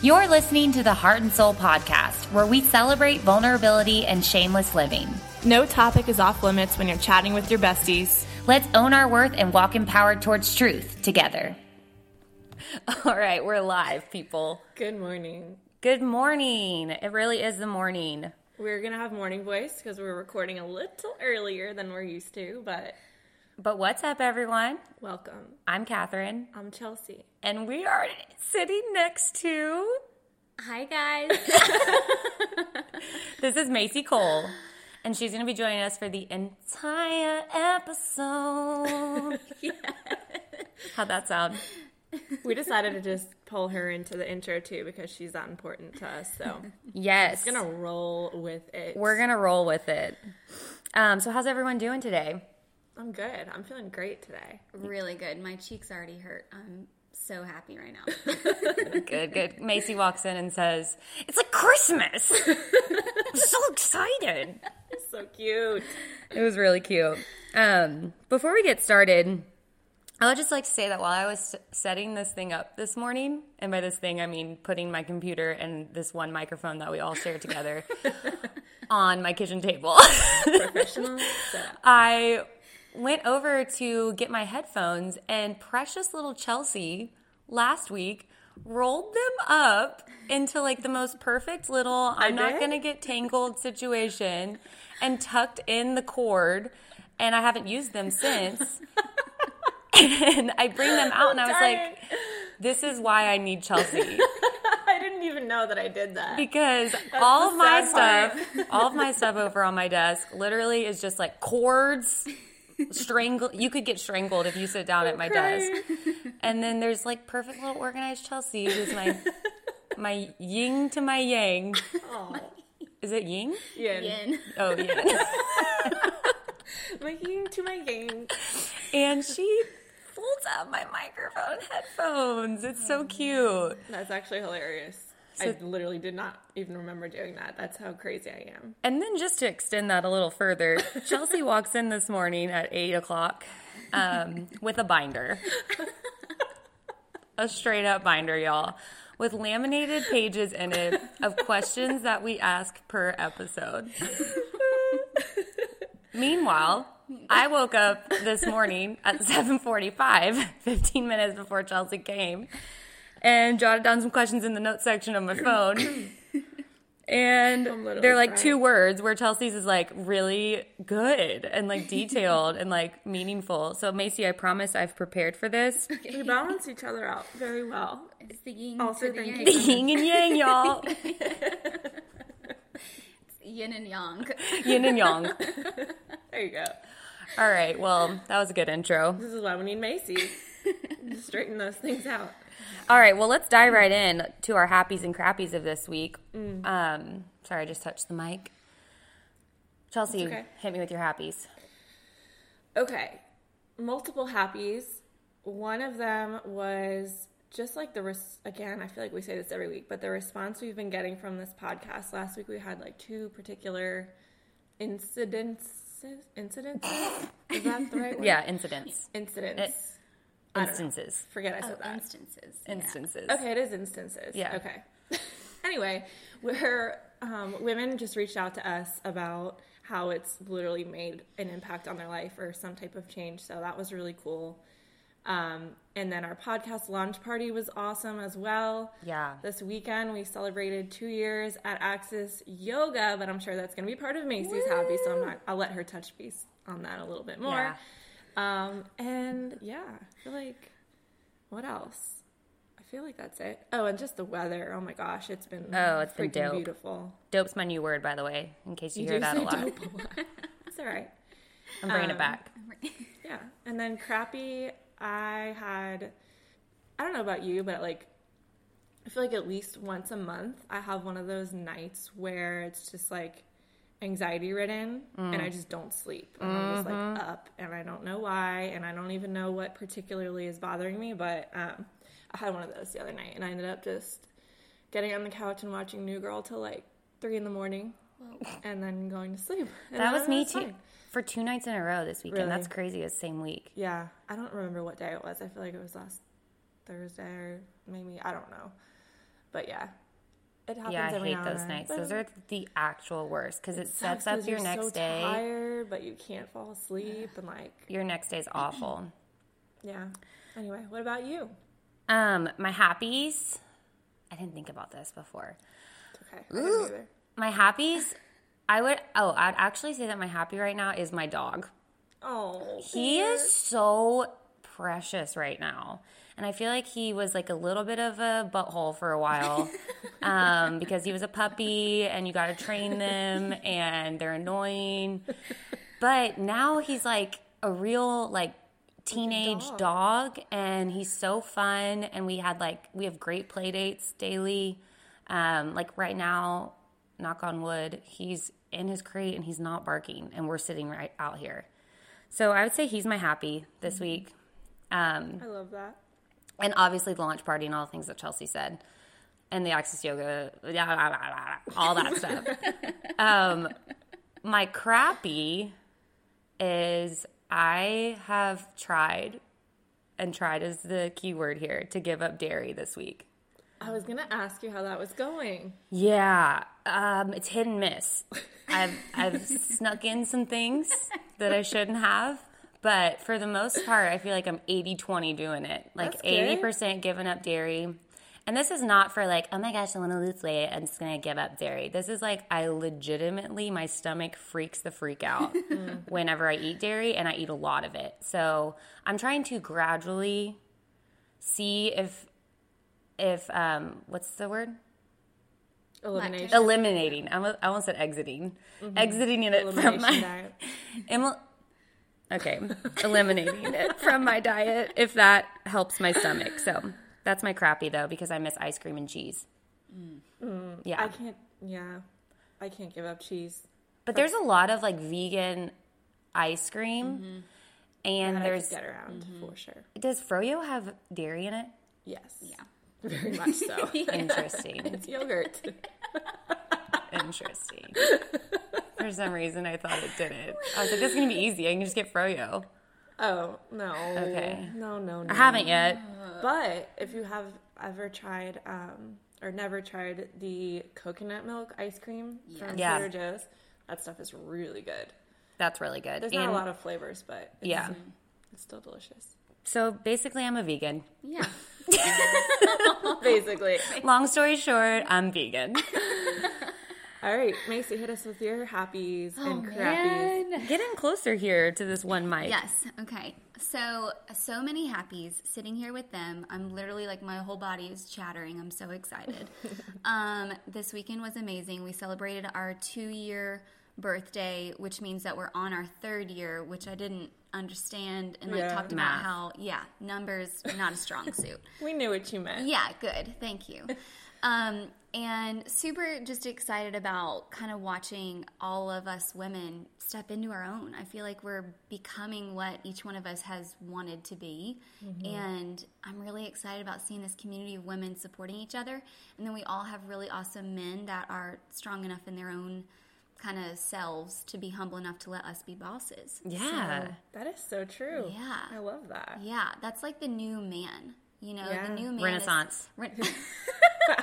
You're listening to the Heart and Soul podcast, where we celebrate vulnerability and shameless living. No topic is off limits when you're chatting with your besties. Let's own our worth and walk empowered towards truth together. All right, we're live, people. Good morning. Good morning. It really is the morning. We're going to have morning voice because we're recording a little earlier than we're used to, but But what's up, everyone? welcome. I'm Catherine, I'm Chelsea. and we are sitting next to. Hi guys. This is Macy Cole, and she's going to be joining us for the entire episode. How'd that sound? We decided to just pull her into the intro too because she's that important to us. So Yes. gonna roll with it. We're going to roll with it. Um, so, how's everyone doing today? I'm good. I'm feeling great today. really good. My cheeks already hurt. I'm so happy right now. Good, good. Macy walks in and says, It's like Christmas. I'm so excited. So cute. It was really cute. Um, before we get started, I would just like to say that while I was setting this thing up this morning, and by this thing I mean putting my computer and this one microphone that we all share together on my kitchen table, Professional setup. I went over to get my headphones, and precious little Chelsea last week rolled them up into like the most perfect little I'm not going to get tangled situation and tucked in the cord and I haven't used them since. and I bring them out and I was like this is why I need Chelsea I didn't even know that I did that. because all of my stuff, all of my stuff over on my desk literally is just like cords, strangle. You could get strangled if you sit down at my desk. And then there's like perfect little organized Chelsea, who's my my yin to my yang. Oh, Is it ying? yin. Yin. Oh yin. My yin to my yang. and she folds up my microphone headphones. It's so oh, cute. That's actually hilarious. I literally did not even remember doing that. That's how crazy I am. And then just to extend that a little further, Chelsea walks in this morning at eight o'clock um, with a binder, a straight up binder, y'all, with laminated pages in it of questions that we ask per episode. Meanwhile, I woke up this morning at 7:45, 15 minutes before Chelsea came, and jotted down some questions in the notes section of my phone. And they're like crying. two words where Chelsea's is like really good and like detailed and like meaningful. So Macy, I promise I've prepared for this. We balance each other out very well. It's the yin Also, to the thank yang. The yin and yang, y'all. Yin and yang. Yin and yang. There you go. All right. Well, that was a good intro. This is why we need Macy. to straighten those things out. All right. Well, let's dive right in to our happies and crappies of this week. Um, sorry, I just touched the mic. Chelsea, okay. hit me with your happies. Okay, multiple happies. One of them was just like the res- again. I feel like we say this every week, but the response we've been getting from this podcast. Last week we had like two particular incidents. Incidents? is that the right word? Yeah, incidents, incidents. I don't know. instances, Forget I said Oh, that. instances. Yeah. instances. Okay, it is instances. Yeah. Okay. anyway, where um, women just reached out to us about how it's literally made an impact on their life or some type of change. So that was really cool. Um, and then our podcast launch party was awesome as well. Yeah. This weekend we celebrated two years at Access Yoga, but I'm sure that's going to be part of Macy's happy, so I'm not. I'll let her touch base on that a little bit more. Yeah. Um, and yeah, I feel like what else? I feel like that's it. Oh, and just the weather. Oh my gosh, it's been Oh, it's been dope. beautiful. Dope's my new word, by the way, in case you, You hear do that say a lot. dope a lot. it's all right. I'm bringing Um, it back. Yeah, and then crappy. I had. I don't know about you, but like, I feel like at least once a month I have one of those nights where it's just like anxiety ridden and Mm. I just don't sleep. And I'm just Mm-hmm. like up and I don't know why and I don't even know what particularly is bothering me, but um, I had one of those the other night and I ended up just getting on the couch and watching New Girl till like three in the morning and then going to sleep. And That was me it's too. fine. For two nights in a row this weekend. Really? That's crazy. It's same week. Yeah, I don't remember what day it was. I feel like it was last Thursday or maybe I don't know. But yeah, it happens Yeah, I every hate now those nights. Those are the actual worst because it, sucks sets up your next so day. Tired, but you can't fall asleep and like Your next day's awful. yeah. Anyway, what about you? Um, my happies. I didn't think about this before. It's okay. I didn't either. My happies. I would. Oh, I'd actually say that my happy right now is my dog. Oh, He is so precious right now. And I feel like he was like a little bit of a butthole for a while um, because he was a puppy and you got to train them and they're annoying. But now he's like a real like teenage dog. dog. and he's so fun. And we had like, we have great play dates daily. Um, like right now, knock on wood, he's in his crate and he's not barking and we're sitting right out here. So I would say he's my happy this week. Um, I love that. And obviously the launch party and all the things that Chelsea said. And the Access Yoga, blah, blah, blah, all that stuff. Um, my crappy is I have tried, and tried is the key word here, to give up dairy this week. I was gonna ask you how that was going. Yeah, um, it's hit and miss. I've I've snuck in some things that I shouldn't have, but for the most part, I feel like I'm 80-20 doing it. Like That's eighty percent giving up dairy. And this is not for like, oh my gosh, I want to lose weight. I'm just gonna give up dairy. This is like, I legitimately, my stomach freaks the freak out whenever I eat dairy, and I eat a lot of it. So I'm trying to gradually see if, if um, what's the word? Elimination. eliminating. I almost, said exiting. Exiting it from my diet. Okay, eliminating it from my diet if that helps my stomach. So that's my crappy though because I miss ice cream and cheese. Mm. Yeah, I can't. Yeah, I can't give up cheese. but there's a lot of like vegan ice cream, mm-hmm. and That there's get around for mm-hmm. sure. does Froyo have dairy in it? Yes. Yeah. Very much so. Interesting, it's yogurt. interesting. For some reason, I thought it didn't. I was like, "This is gonna be easy. I can just get Froyo." Oh no. Okay. No, no, no. I haven't yet. But if you have ever tried um, or never tried the coconut milk ice cream from Yeah. Trader Joe's, that stuff is really good. That's really good. There's not a lot of flavors, but it's, Yeah. it's still delicious. So basically, I'm a vegan. Yeah. Basically. Long story short, I'm vegan. All right, Macy, hit us with your happies Oh, and crappies. man. Getting closer here to this one mic. Yes. Okay. So, so many happies sitting here with them. I'm literally like my whole body is chattering. I'm so excited. um, this weekend was amazing. We celebrated our two year birthday, which means that we're on our third year, which I didn't understand and like Yeah. talked Math. about how yeah, numbers not a strong suit. We knew what you meant. Yeah, good. Thank you. Um, and super just excited about kind of watching all of us women step into our own. I feel like we're becoming what each one of us has wanted to be. And I'm really excited about seeing this community of women supporting each other. And then we all have really awesome men that are strong enough in their own kind of selves to be humble enough to let us be bosses. Yeah. So, That is so true. Yeah. I love that. yeah, that's like the new man. You know, Yeah. the new man. is- Renaissance.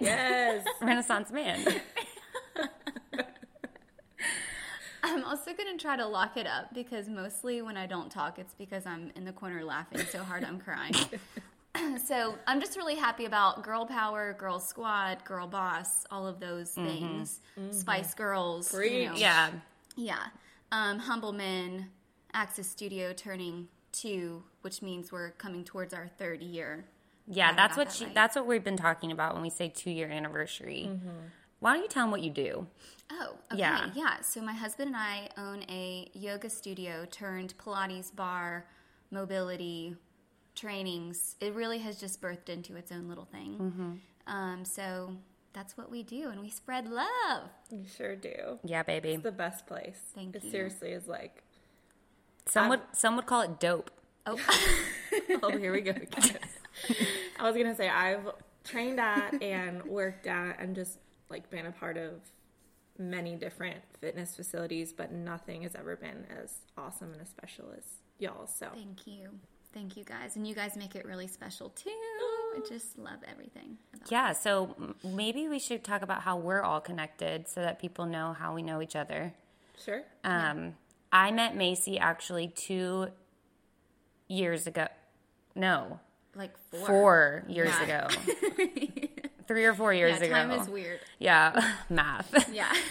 Ren- Yes. Renaissance man. I'm also going to try to lock it up because mostly when I don't talk, it's because I'm in the corner laughing so hard I'm crying. so I'm just really happy about girl power, girl squad, girl boss, all of those things. Spice Girls. You know. Yeah. Yeah. Um, Humble Men, Access Studio turning two, which means we're coming towards our third year. Yeah, that's what that she, that's what we've been talking about when we say two year anniversary. Why don't you tell them what you do? Oh, okay. Yeah. Yeah. So my husband and I own a yoga studio turned Pilates bar, mobility, trainings. It really has just birthed into its own little thing. Mm-hmm. Um, so that's what we do, and we spread love. You sure do. Yeah, baby. It's the best place. Thank it you. seriously is like, Some would some would call it dope. Oh, oh, here we go. Again. I was gonna say I've trained at and worked at and just like been a part of many different fitness facilities, but nothing has ever been as awesome and as special as y'all. So thank you. Thank you guys. And you guys make it really special too. I just love everything. About Yeah, so maybe we should talk about how we're all connected so that people know how we know each other. Sure. Um, I met Macy actually two years ago. No, like four. four years Yeah. ago. Three or four years Yeah, ago. time is weird. Yeah, math. Yeah.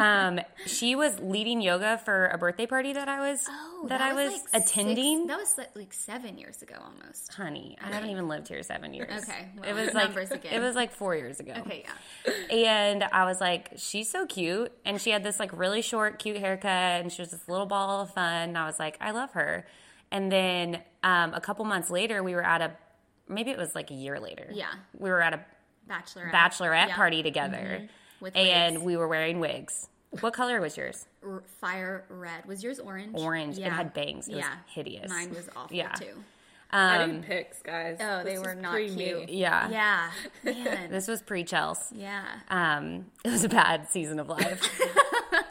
Um, she was leading yoga for a birthday party that I was Oh, that, I was like six- attending. that was like, like seven years ago almost. Honey, I haven't even lived here seven years. Okay, it was like again. it was like four years ago. Okay, yeah. And I was like, she's so cute. And she had this like really short, cute haircut, and she was this little ball of fun. And I was like, I love her. And then um, a couple months later, we were at a maybe it was like a year later. Yeah. we were at a Bachelorette. bachelorette Yeah. party together, With and wigs. we were wearing wigs. What color was yours? R- fire red. Was yours orange? Orange. It had bangs. It was yeah. hideous. Mine was awful Yeah. too. I Um, didn't pics, guys. Oh, they were not pre-me. cute. yeah. Yeah. Man. This was pre Chels. yeah. Um, it was a bad season of life.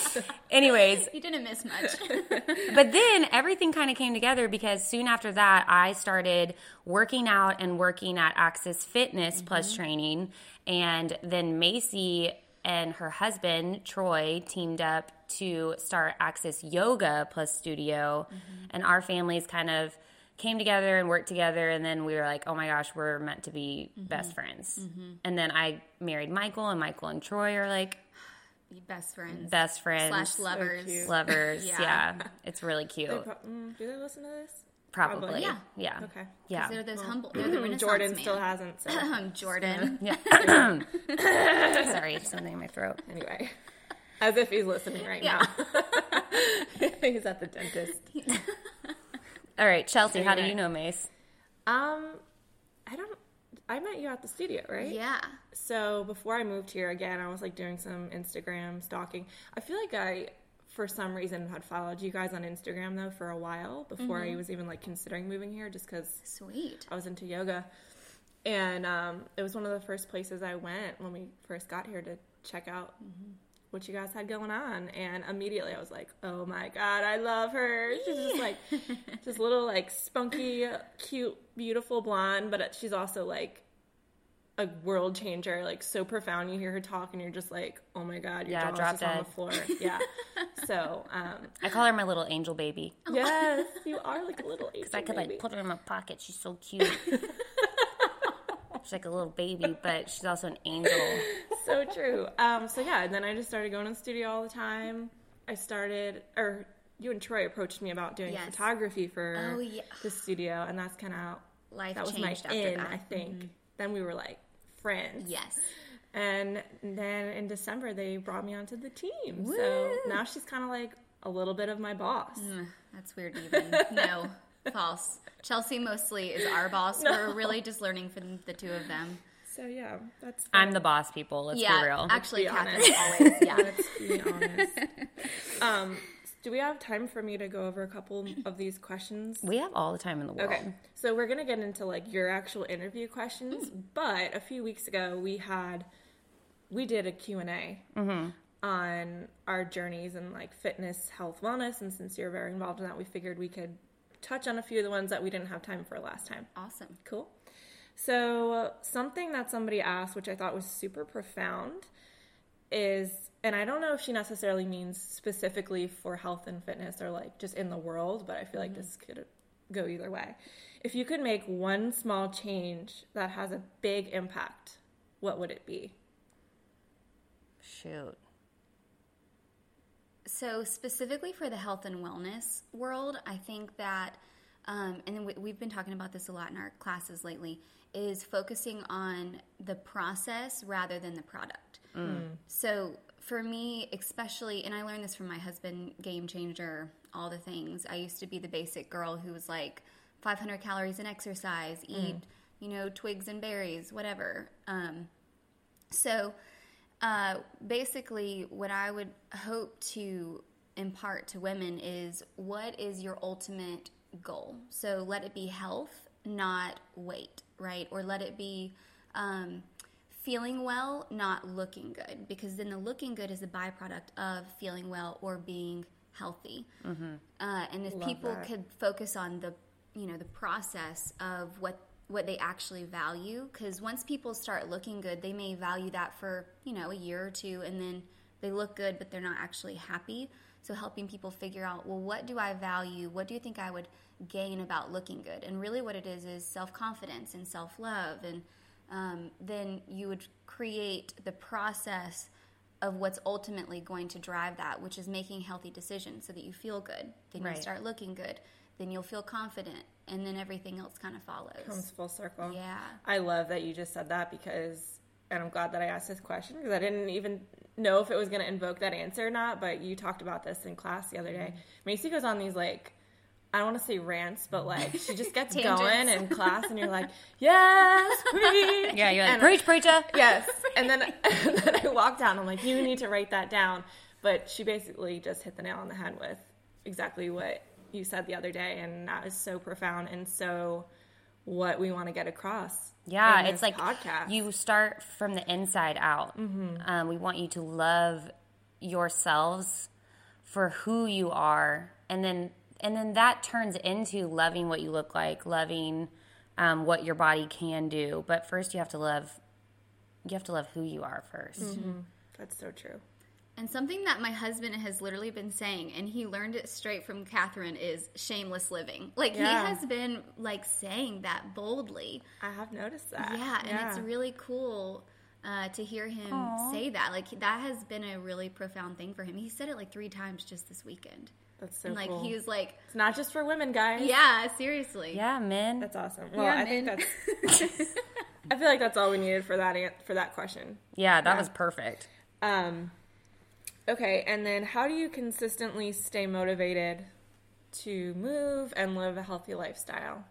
Anyways, You didn't miss much. but then everything kind of came together because soon after that, I started working out and working at Access Fitness mm-hmm. plus training. And then Macy and her husband, Troy, teamed up to start Access Yoga plus Studio. Mm-hmm. And our families kind of came together and worked together. And then we were like, oh my gosh, we're meant to be mm-hmm. best friends. And then I married Michael, and Michael and Troy are like best friends. best friends. Slash lovers. cute. Lovers, Yeah. yeah. It's really cute. They pro- mm, do they listen to this? Probably. Yeah. Yeah. Okay. Yeah. They're those humble. They're the Renaissance Jordan man. still hasn't. So Um, Jordan. Yeah. Sorry, something in my throat. anyway, as if he's listening right Yeah. now. he's at the dentist. All right, Chelsea, how do you know Mace? Um, I don't. I met you at the studio, right? Yeah. So before I moved here again, I was like doing some Instagram stalking. I feel like I, for some reason, had followed you guys on Instagram though for a while before Mm-hmm. I was even like considering moving here, just because Sweet. I was into yoga. And um, it was one of the first places I went when we first got here to check out what you guys had going on. And immediately I was like, oh my God, I love her. She's just like, just little, like, spunky, cute, beautiful blonde, but she's also like a world changer, like so profound. You hear her talk and you're just like, oh my God, your Yeah, drop just on the floor. Yeah. so, um, I call her my little angel baby. yes, you are like a little angel. Because I could baby. like put her in my pocket. She's so cute. she's like a little baby, but she's also an angel. so true. Um, so yeah, and then I just started going to the studio all the time. I started, or you and Troy approached me about doing Yes. photography for Oh, yeah. the studio, and that's kind of Life that was my in. that. Mm-hmm. I think. Then we were like friends. Yes. And then in December they brought me onto the team. So now she's kind of like a little bit of my boss. Mm, That's weird, even. No, false. Chelsea mostly is our boss. We're really just learning from the two of them. So yeah, that's I'm the boss, people. Let's yeah, be real. actually, be Catherine's honest. always. Yeah. Let's be honest. um, do we have time for me to go over a couple of these questions? we have all the time in the world. Okay, so we're gonna get into like your actual interview questions, Mm. but a few weeks ago we had we did a Q and A Mm-hmm. on our journeys in like fitness, health, wellness, and since you're very involved in that, we figured we could touch on a few of the ones that we didn't have time for last time. Awesome. Cool. So, something that somebody asked, which I thought was super profound, is, and I don't know if she necessarily means specifically for health and fitness or like just in the world, but I feel like this could go either way. If you could make one small change that has a big impact, what would it be? Shoot. So, specifically for the health and wellness world, I think that, um, and we, we've been talking about this a lot in our classes lately, is focusing on the process rather than the product. So, for me, especially, and I learned this from my husband, game changer, all the things. I used to be the basic girl who was like 500 calories in exercise, eat, you know, twigs and berries, whatever. Um, so, uh, basically, what I would hope to impart to women is what is your ultimate goal? So, let it be health, not weight, right? Or let it be um, feeling well, not looking good, because then the looking good is a byproduct of feeling well or being healthy. Uh, and if people that. could focus on the you know the process of what what they actually value because once people start looking good they may value that for you know a year or two and then they look good but they're not actually happy. So helping people figure out well what do i value? What do you think i would gain about looking good? And really what it is is self-confidence and self-love and um, then you would create the process of what's ultimately going to drive that, which is making healthy decisions so that you feel good. Then Right. you start looking good. Then you'll feel confident, and then everything else kind of follows. Comes full circle. Yeah. I love that you just said that because, and I'm glad that I asked this question because I didn't even know if it was going to invoke that answer or not. But you talked about this in class the other day. Macy goes on these like, I don't want to say rants, but like she just gets going in class, and you're like, yes, preach. Yeah, you're like, And- preach, preacher. yes. And then, and then I walk down. I'm like, you need to write that down. But she basically just hit the nail on the head with exactly what you said the other day, and that is so profound and so what we want to get across. Yeah, it's like podcast. you start from the inside out. Um, we want you to love yourselves for who you are, and then and then that turns into loving what you look like, loving um, what your body can do. But first, you have to love. You have to love who you are 1st That's so true. And something that my husband has literally been saying, and he learned it straight from Catherine, is shameless living. Like Yeah. he has been like saying that boldly. I have noticed that. Yeah, and it's really cool uh, to hear him say that. Like that has been a really profound thing for him. He said it like three times just this weekend, That's so and like cool. he was like, it's not just for women, guys. "Yeah, seriously." Yeah, men. That's awesome. Well, Yeah, I think man. that's. I feel like that's all we needed for that an- for that question. yeah, that was perfect. Um, okay, and then how do you consistently stay motivated to move and live a healthy lifestyle?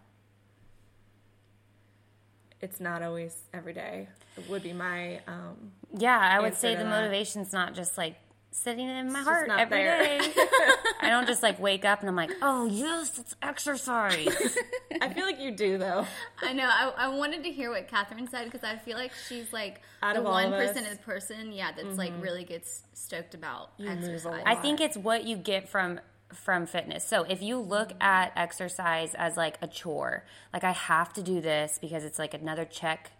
It's not always every day. It would be my um, Yeah, I would answer say to the that. motivation's not just like sitting in my just heart not every there. day. I don't just like wake up and I'm like, oh yes, it's exercise. I feel like you do though. I know. I, I wanted to hear what Catherine said because I feel like she's like Out the of one person us. person, yeah, that's like mm-hmm. really gets stoked about move a exercise. lot. I think it's what you get from from fitness. So if you look mm-hmm. at exercise as like a chore, like I have to do this because it's like another check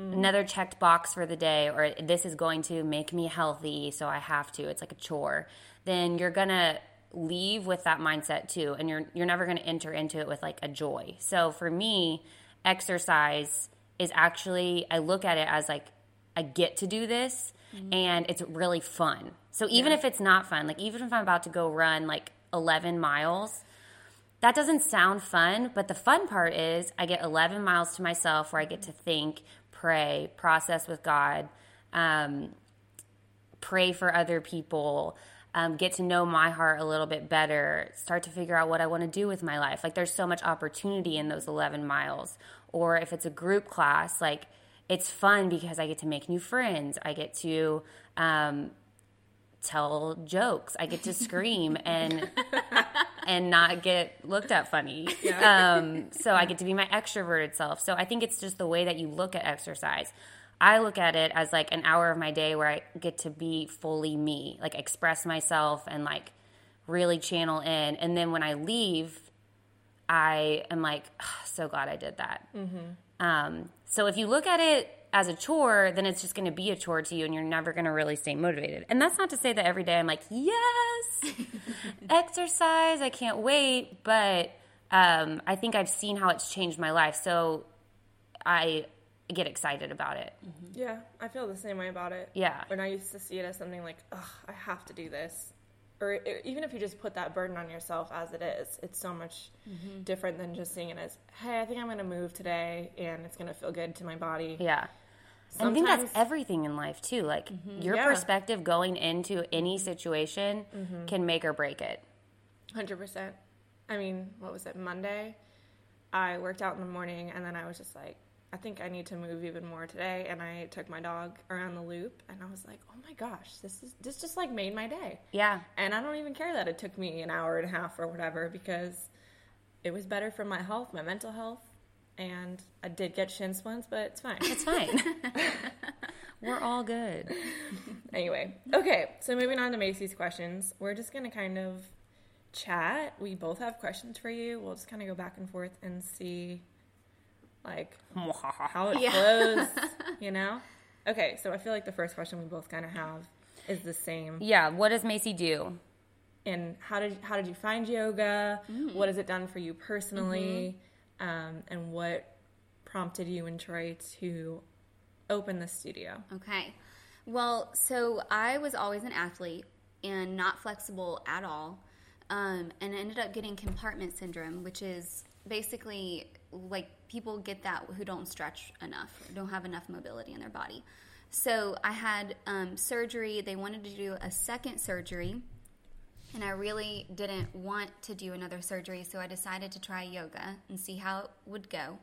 Mm. another checked box for the day or this is going to make me healthy, so I have to. It's like a chore. Then you're going to leave with that mindset too and you're you're never going to enter into it with like a joy. So for me, exercise is actually I look at it as like I get to do this mm-hmm. and it's really fun. So even if it's not fun, like even if I'm about to go run like 11 miles, that doesn't sound fun, but the fun part is I get 11 miles to myself where I get to think, pray, process with God, um, pray for other people, um, get to know my heart a little bit better, start to figure out what I want to do with my life. Like there's so much opportunity in those 11 miles. Or if it's a group class, like it's fun because I get to make new friends. I get to um, tell jokes. I get to scream and and not get looked at funny. Um, so I get to be my extroverted self. So I think it's just the way that you look at exercise. I look at it as like an hour of my day where I get to be fully me, like express myself and like really channel in. And then when I leave, I am like, "Ah, so glad I did that. Um, so if you look at it as a chore, then it's just going to be a chore to you, and you're never going to really stay motivated. And that's not to say that every day I'm like, yes, exercise, I can't wait. But um, I think I've seen how it's changed my life, so I get excited about it. Yeah, I feel the same way about it. Yeah. When I used to see it as something like, ugh, I have to do this. Or it, even if you just put that burden on yourself as it is, it's so much Mm-hmm. different than just seeing it as, hey, I think I'm going to move today and it's going to feel good to my body. Yeah. And I think that's everything in life too. Like mm-hmm. your Yeah. perspective going into any situation mm-hmm. can make or break it. Hundred percent. I mean, what was it? Monday. I worked out in the morning, and then I was just like, I think I need to move even more today. And I took my dog around the loop, and I was like, oh my gosh, this is this just like made my day. Yeah. And I don't even care that it took me an hour and a half or whatever because it was better for my health, my mental health, and I did get shin splints, but it's fine. It's fine. We're all good. anyway, okay, so moving on to Macy's questions, we're just gonna kind of chat. We both have questions for you. We'll just kind of go back and forth and see, like, how it Yeah. flows, you know? Okay, so I feel like the first question we both kind of have is the same. yeah, what does Macy do? And how did how did you find yoga? Mm. What has it done for you personally? Mm-hmm. Um, and what prompted you and Troy to open the studio? Okay. Well, so I was always an athlete and not flexible at all. Um, and ended up getting compartment syndrome, which is basically like people get that who don't stretch enough, don't have enough mobility in their body. So I had um, surgery. They wanted to do a second surgery, and I really didn't want to do another surgery, so I decided to try yoga and see how it would go.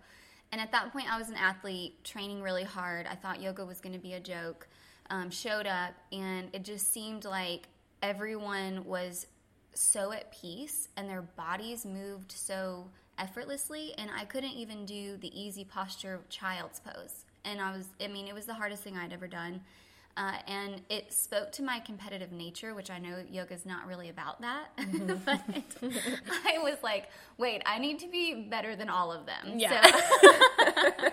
And at that point, I was an athlete, training really hard. I thought yoga was going to be a joke. Um, showed up, and it just seemed like everyone was so at peace and their bodies moved so effortlessly, and I couldn't even do the easy posture child's pose. And I was, I mean, it was the hardest thing I'd ever done. Uh, and it spoke to my competitive nature, which I know yoga's not really about that. but I was like, wait, I need to be better than all of them. Yeah. So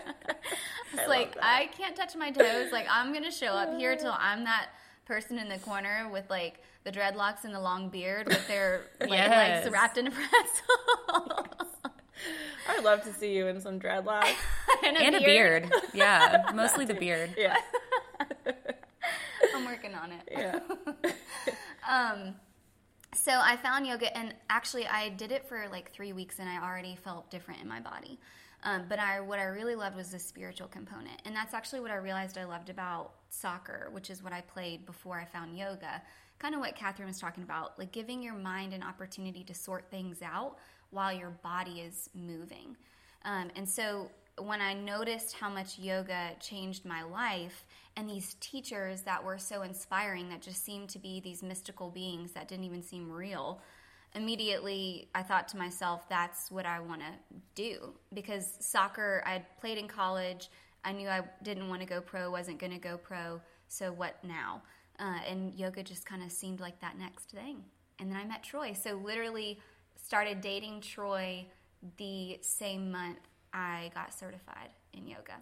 it's like, I can't touch my toes. Like, I'm going to show up here till I'm that person in the corner with like the dreadlocks and the long beard with their like, Yes. legs wrapped in a pretzel. I would love to see you in some dreadlocks. and, And a beard. Yeah, mostly the beard. yeah, I'm working on it. yeah. um, So I found yoga, and actually, I did it for like three weeks, and I already felt different in my body. Um, but I, what I really loved was the spiritual component, and that's actually what I realized I loved about soccer, which is what I played before I found yoga. Kind of what Catherine was talking about, like giving your mind an opportunity to sort things out while your body is moving. Um, and so when I noticed how much yoga changed my life, and these teachers that were so inspiring that just seemed to be these mystical beings that didn't even seem real, immediately I thought to myself, that's what I want to do. Because soccer, I played in college. I knew I didn't want to go pro, wasn't going to go pro. So what now? Uh, and yoga just kind of seemed like that next thing. And then I met Troy. So literally started dating Troy the same month I got certified in yoga.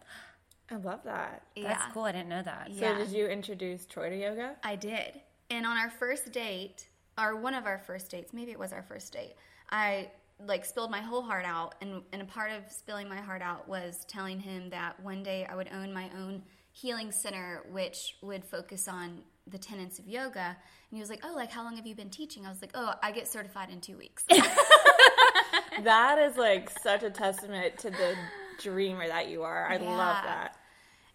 I love that. That's cool. I didn't know that. So did you introduce Troy to yoga? I did. And on our first date, or one of our first dates, maybe it was our first date, I like spilled my whole heart out and, and a part of spilling my heart out was telling him that one day I would own my own healing center which would focus on the tenets of yoga and he was like oh like how long have you been teaching i was like oh i get certified in two weeks That is like such a testament to the dreamer that you are. I love that.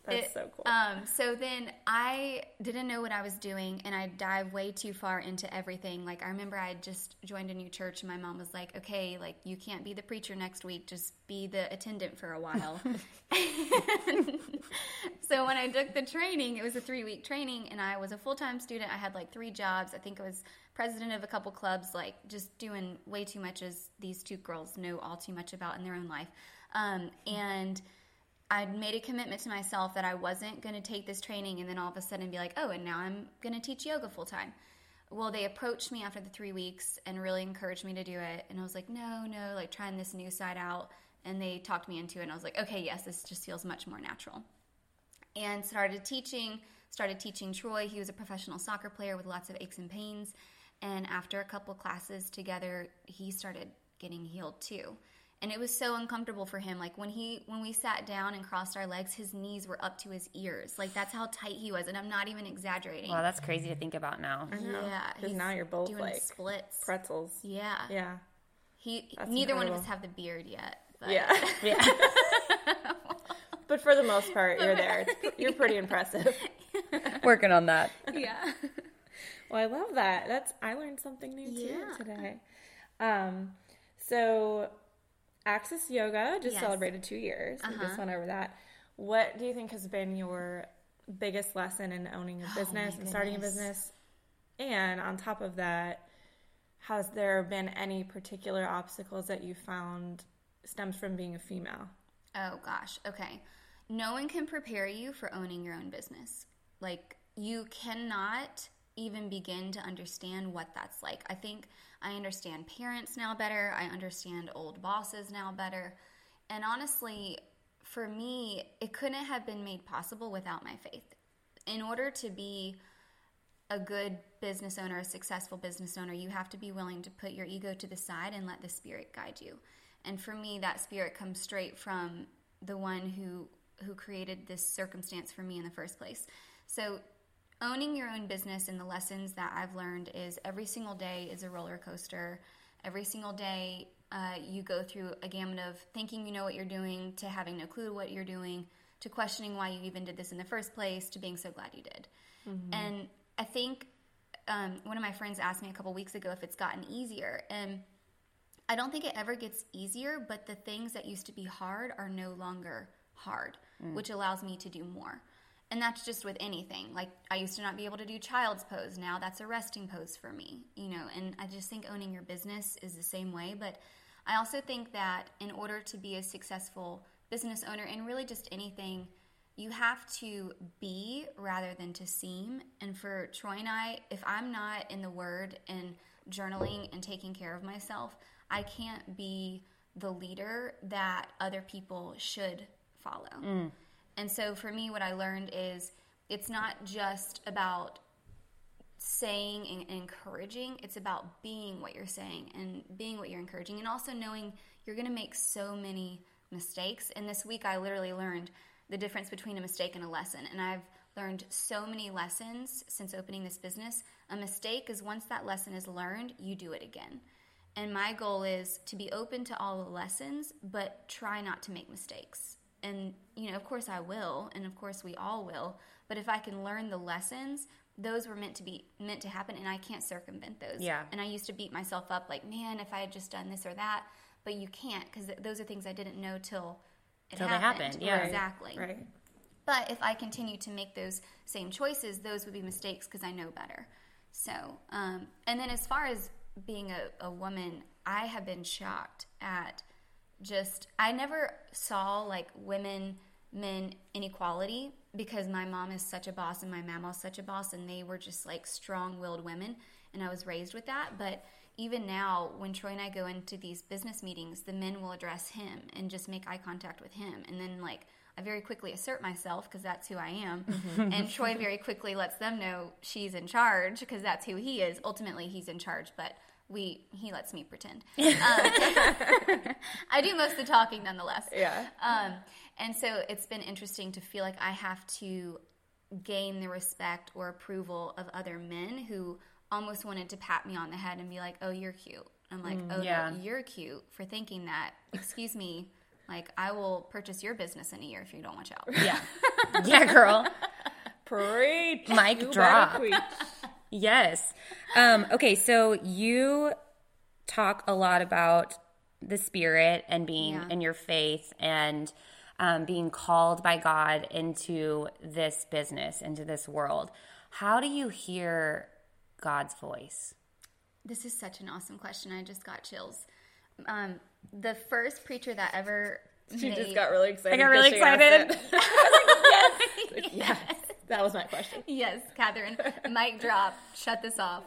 That's It- so cool. Um, so then I didn't know what I was doing, and I dived way too far into everything. Like I remember I had just joined a new church, and my mom was like, "Okay, like you can't be the preacher next week. Just be the attendant for a while." so when I took the training, it was a three week training, and I was a full time student. I had like three jobs. I think I was president of a couple clubs, like just doing way too much as these two girls know all too much about in their own life. Um, and I made a commitment to myself that I wasn't going to take this training and then all of a sudden be like, oh, and now I'm going to teach yoga full time. Well, they approached me after the three weeks and really encouraged me to do it. And I was like, no, no, like trying this new side out. And they talked me into it. And I was like, okay, yes, this just feels much more natural. And started teaching, started teaching Troy. He was a professional soccer player with lots of aches and pains. And after a couple classes together, he started getting healed too. And it was so uncomfortable for him. Like when he when we sat down and crossed our legs, his knees were up to his ears. Like that's how tight he was, and I'm not even exaggerating. Wow, that's crazy to think about now. Yeah, because now you're both doing like splits. pretzels. yeah, Yeah. he That's neither one of us have the beard yet. But Yeah. Yeah. but for the most part, you're there. You're pretty impressive. Working on that. yeah. Well, I love that. That's I learned something new Yeah. too today. Um, so Access Yoga just Yes. celebrated two years. We just Uh-huh. went over that. What do you think has been your biggest lesson in owning a business Oh and starting a business? And on top of that, has there been any particular obstacles that you found stems from being a female? Oh gosh. Okay. No one can prepare you for owning your own business. Like you cannot even begin to understand what that's like. I think I understand parents now better. I understand old bosses now better. And honestly, for me, it couldn't have been made possible without my faith. In order to be a good business owner, a successful business owner, you have to be willing to put your ego to the side and let the spirit guide you. And for me, that spirit comes straight from the one who who created this circumstance for me in the first place. So owning your own business and the lessons that I've learned is every single day is a roller coaster. Every single day, uh, you go through a gamut of thinking you know what you're doing to having no clue what you're doing to questioning why you even did this in the first place to being so glad you did. Mm-hmm. And I think um, one of my friends asked me a couple weeks ago if it's gotten easier. And I don't think it ever gets easier, but the things that used to be hard are no longer hard, mm. which allows me to do more. And that's just with anything. Like I used to not be able to do child's pose. Now that's a resting pose for me, you know. And I just think owning your business is the same way. But I also think that in order to be a successful business owner and really just anything, you have to be rather than to seem. And for Troy and I, if I'm not in the Word and journaling and taking care of myself, I can't be the leader that other people should follow. Mm. And so for me, what I learned is it's not just about saying and encouraging, it's about being what you're saying and being what you're encouraging, and also knowing you're going to make so many mistakes. And this week, I literally learned the difference between a mistake and a lesson. And I've learned so many lessons since opening this business. A mistake is once that lesson is learned, you do it again. And my goal is to be open to all the lessons, but try not to make mistakes. And, you know, of course I will, and of course we all will. But if I can learn the lessons, those were meant to be meant to happen and I can't circumvent those. Yeah. And I used to beat myself up like, man, if I had just done this or that. But you can't because th- those are things I didn't know till it till happened. they happened. Yeah. Exactly. Right. But if I continue to make those same choices, those would be mistakes because I know better. So, um, and then as far as being a, a woman, I have been shocked at just, I never saw like women men inequality because my mom is such a boss and my mama is such a boss and they were just like strong-willed women and I was raised with that but even now when Troy and I go into these business meetings the men will address him and just make eye contact with him and then like I very quickly assert myself because that's who I am. And Troy very quickly lets them know she's in charge because that's who he is. Ultimately, he's in charge, but we he lets me pretend. Um, I do most of the talking nonetheless. Yeah. Um, and so it's been interesting to feel like I have to gain the respect or approval of other men who almost wanted to pat me on the head and be like, "Oh, you're cute." I'm like, mm, "Oh, yeah. no, you're cute for thinking that." Excuse me. Like, I will purchase your business in a year if you don't watch out. Yeah. yeah, girl. Preach. Mic you drop. Yes. Um, okay, so you talk a lot about the spirit and being yeah. in your faith and um, being called by God into this business, into this world. How do you hear God's voice? This is such an awesome question. I just got chills. Um, the first preacher that ever she made, just got really excited. I got really excited. yes. yes. That was my question. Yes, Catherine. mic drop. Shut this off.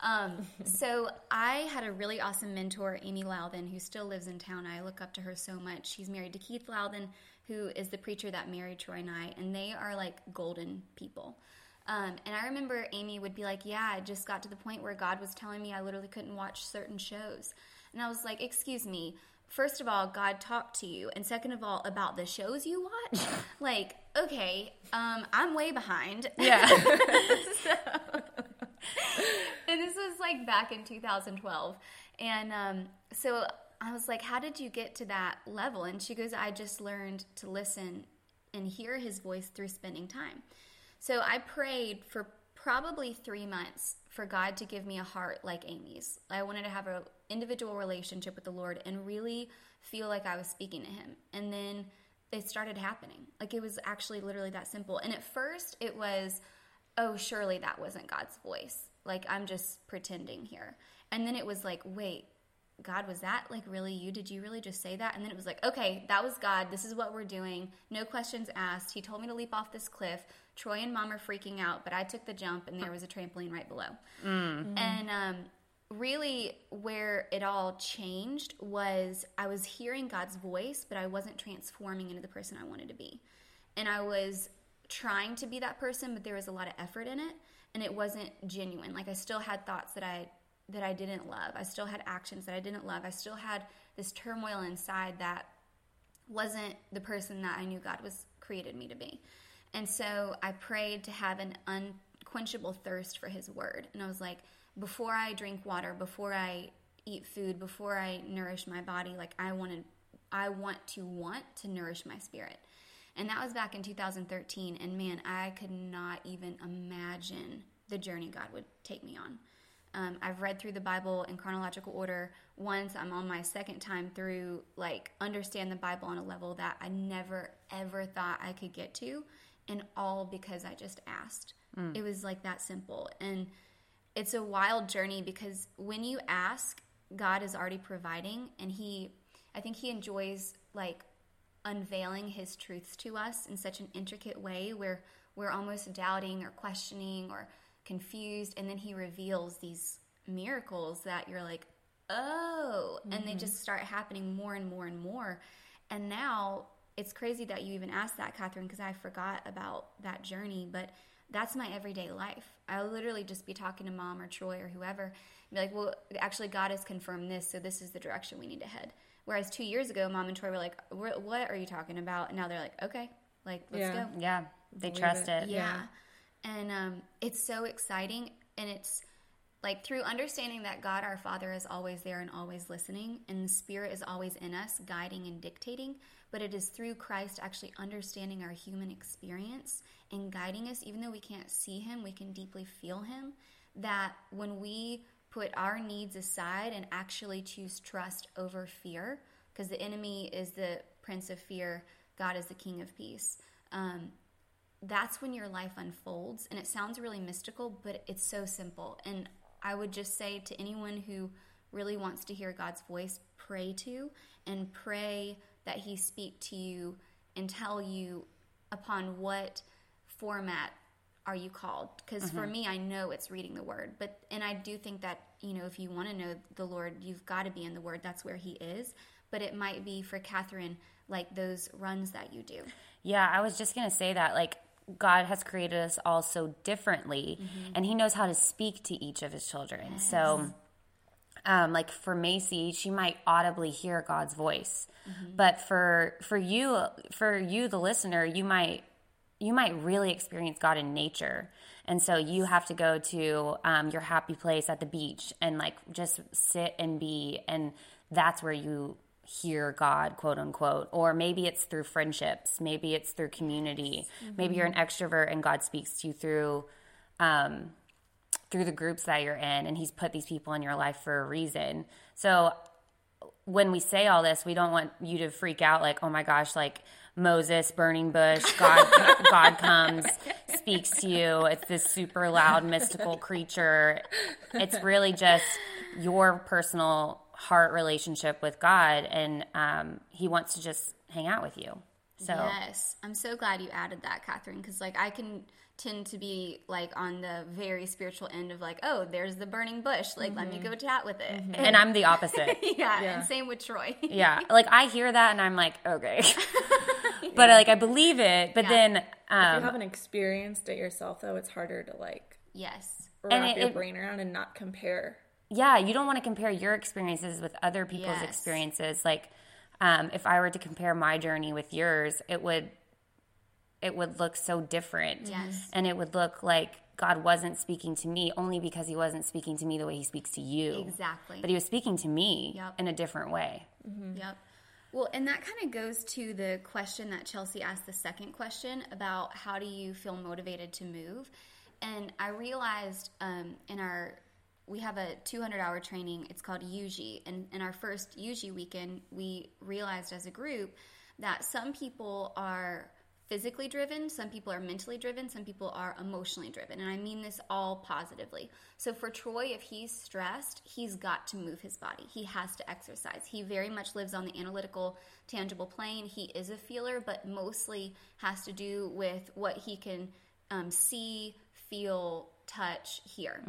Um, so I had a really awesome mentor, Amy Louthen, who still lives in town. I look up to her so much. She's married to Keith Louthen, who is the preacher that married Troy and I, and they are like golden people. Um, and I remember Amy would be like, "Yeah, I just got to the point where God was telling me I literally couldn't watch certain shows," and I was like, "Excuse me." First of all, God talked to you, and second of all, about the shows you watch. like, okay, um, I'm way behind. Yeah. so, and this was like back in 2012, and um, so I was like, How did you get to that level? And she goes, I just learned to listen and hear his voice through spending time. So I prayed for probably three months for God to give me a heart like Amy's. I wanted to have an individual relationship with the Lord and really feel like I was speaking to Him. And then it started happening. Like it was actually literally that simple. And at first, it was, oh, surely that wasn't God's voice. Like I'm just pretending here. And then it was like, wait, God, was that like really you? Did you really just say that? And then it was like, okay, that was God. This is what we're doing. No questions asked. He told me to leap off this cliff. Troy and mom are freaking out, but I took the jump and there was a trampoline right below. Mm. And um, really, where it all changed was I was hearing God's voice, but I wasn't transforming into the person I wanted to be. And I was trying to be that person, but there was a lot of effort in it and it wasn't genuine. Like I still had thoughts that I that I didn't love. I still had actions that I didn't love. I still had this turmoil inside that wasn't the person that I knew God was created me to be. And so I prayed to have an unquenchable thirst for his word. And I was like, before I drink water, before I eat food, before I nourish my body, like I wanted I want to want to nourish my spirit. And that was back in 2013 and man, I could not even imagine the journey God would take me on. Um, I've read through the Bible in chronological order once. I'm on my second time through, like, understand the Bible on a level that I never, ever thought I could get to, and all because I just asked. Mm. It was like that simple. And it's a wild journey because when you ask, God is already providing, and He, I think He enjoys, like, unveiling His truths to us in such an intricate way where we're almost doubting or questioning or confused and then he reveals these miracles that you're like oh mm-hmm. and they mm-hmm. just start happening more and more and more and now it's crazy that you even asked that catherine because i forgot about that journey but that's my everyday life i'll literally just be talking to mom or troy or whoever be like well actually god has confirmed this so this is the direction we need to head whereas two years ago mom and troy were like what are you talking about and now they're like okay like let's yeah. go yeah they Believe trust it, it. yeah. yeah and um, it's so exciting and it's like through understanding that god our father is always there and always listening and the spirit is always in us guiding and dictating but it is through christ actually understanding our human experience and guiding us even though we can't see him we can deeply feel him that when we put our needs aside and actually choose trust over fear because the enemy is the prince of fear god is the king of peace um, that's when your life unfolds. And it sounds really mystical, but it's so simple. And I would just say to anyone who really wants to hear God's voice, pray to and pray that He speak to you and tell you upon what format are you called because mm-hmm. for me i know it's reading the word but and i do think that you know if you want to know the lord you've got to be in the word that's where he is but it might be for catherine like those runs that you do yeah i was just gonna say that like God has created us all so differently, mm-hmm. and He knows how to speak to each of His children. Yes. So, um, like for Macy, she might audibly hear God's voice, mm-hmm. but for for you, for you, the listener, you might you might really experience God in nature, and so you have to go to um, your happy place at the beach and like just sit and be, and that's where you hear God, quote unquote, or maybe it's through friendships, maybe it's through community, mm-hmm. maybe you're an extrovert and God speaks to you through um, through the groups that you're in, and He's put these people in your life for a reason. So when we say all this, we don't want you to freak out like, oh my gosh, like Moses, burning bush, God, God comes, speaks to you. It's this super loud, mystical creature. It's really just your personal heart relationship with God, and um, He wants to just hang out with you. So yes, I'm so glad you added that, Catherine, because like I can tend to be like on the very spiritual end of like, oh, there's the burning bush, like mm-hmm. let me mm-hmm. go chat with it, mm-hmm. and I'm the opposite. yeah, yeah, and same with Troy. yeah, like I hear that and I'm like, okay, but like I believe it, but yeah. then um, if you haven't experienced it yourself, though, it's harder to like yes wrap and it, your brain around and not compare yeah, you don't want to compare your experiences with other people's yes. experiences. Like, um, if I were to compare my journey with yours, it would it would look so different. Yes. And it would look like God wasn't speaking to me only because he wasn't speaking to me the way he speaks to you. Exactly. But he was speaking to me yep. in a different way. Mm-hmm. Yep. Well, and that kind of goes to the question that Chelsea asked the second question about how do you feel motivated to move? And I realized um, in our we have a 200 hour training. It's called UG. And in our first UG weekend, we realized as a group that some people are physically driven, some people are mentally driven, some people are emotionally driven. And I mean this all positively. So for Troy, if he's stressed, he's got to move his body. He has to exercise. He very much lives on the analytical, tangible plane. He is a feeler, but mostly has to do with what he can um, see, feel, touch, hear.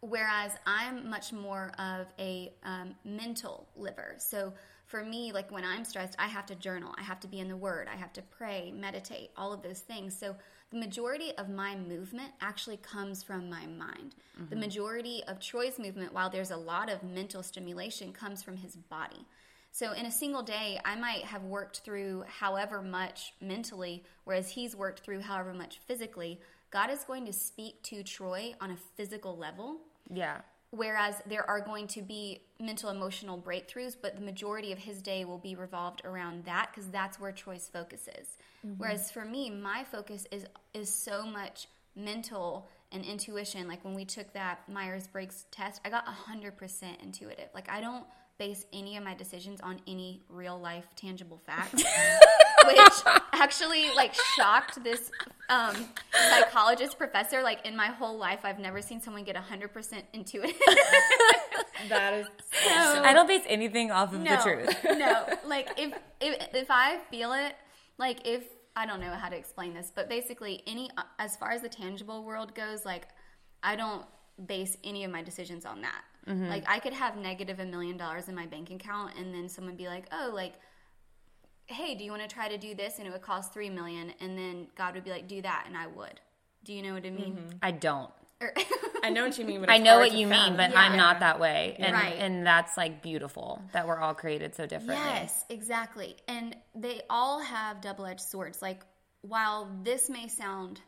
Whereas I'm much more of a um, mental liver. So for me, like when I'm stressed, I have to journal, I have to be in the Word, I have to pray, meditate, all of those things. So the majority of my movement actually comes from my mind. The majority of Troy's movement, while there's a lot of mental stimulation, comes from his body. So in a single day, I might have worked through however much mentally, whereas he's worked through however much physically. God is going to speak to Troy on a physical level Yeah. whereas there are going to be mental emotional breakthroughs but the majority of his day will be revolved around that because that's where troy's focus is whereas for me my focus is is so much mental and intuition. Like when we took that myers-briggs test i got 100% intuitive. Like i don't base any of my decisions on any real life tangible facts which actually like shocked this um, psychologist professor like in my whole life i've never seen someone get 100% intuitive. That is I don't base anything off of no. the truth. no. Like if, if if i feel it like if i don't know how to explain this but basically any as far as the tangible world goes like i don't base any of my decisions on that Mm-hmm. like i could have negative a million dollars in my bank account and then someone be like oh like hey do you want to try to do this and it would cost three million and then god would be like do that and i would do you know what i mean mm-hmm. I don't. Er I know what you mean, but I know what you mean, but Yeah. I'm not that way. And Right. and that's like beautiful that we're all created so differently. Yes, exactly. And they all have double edged swords. Like, while this may sound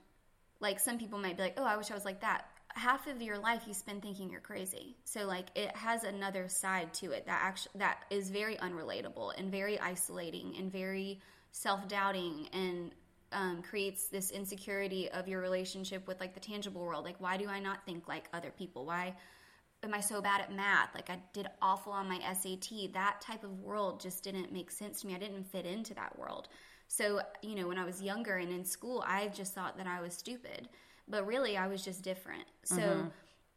like some people might be like, oh, I wish I was like that. Half of your life you spend thinking you're crazy. So, like, it has another side to it that actually that is very unrelatable and very isolating and very self doubting and um, creates this insecurity of your relationship with like the tangible world. Like, why do I not think like other people? Why am I so bad at math? Like I did awful on my SAT. That type of world just didn't make sense to me. I didn't fit into that world. So, you know, when I was younger and in school, I just thought that I was stupid. But really, I was just different. So, mm-hmm.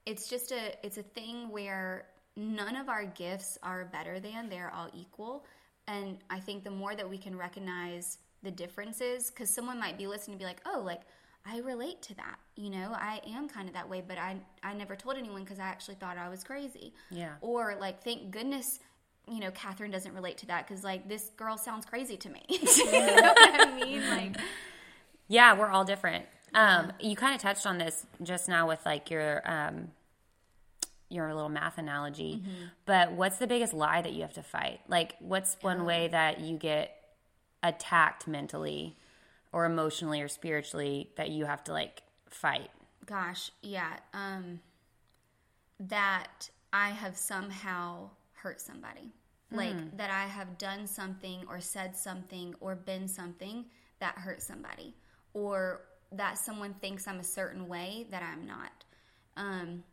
it's just a it's a thing where none of our gifts are better than, they're all equal. And I think the more that we can recognize the differences cuz someone might be listening and be like, "Oh, like I relate to that. You know, I am kind of that way, but I I never told anyone because I actually thought I was crazy. Yeah. Or like, thank goodness, you know, Catherine doesn't relate to that because like this girl sounds crazy to me. you know what I mean? Like, Yeah, we're all different. Um, you kind of touched on this just now with like your um, your little math analogy, but what's the biggest lie that you have to fight? Like, what's one way that you get attacked mentally or emotionally or spiritually that you have to like fight? gosh, yeah, um, that I have somehow hurt somebody. Like that I have done something or said something or been something that hurt somebody, or that someone thinks I'm a certain way that I'm not. Um,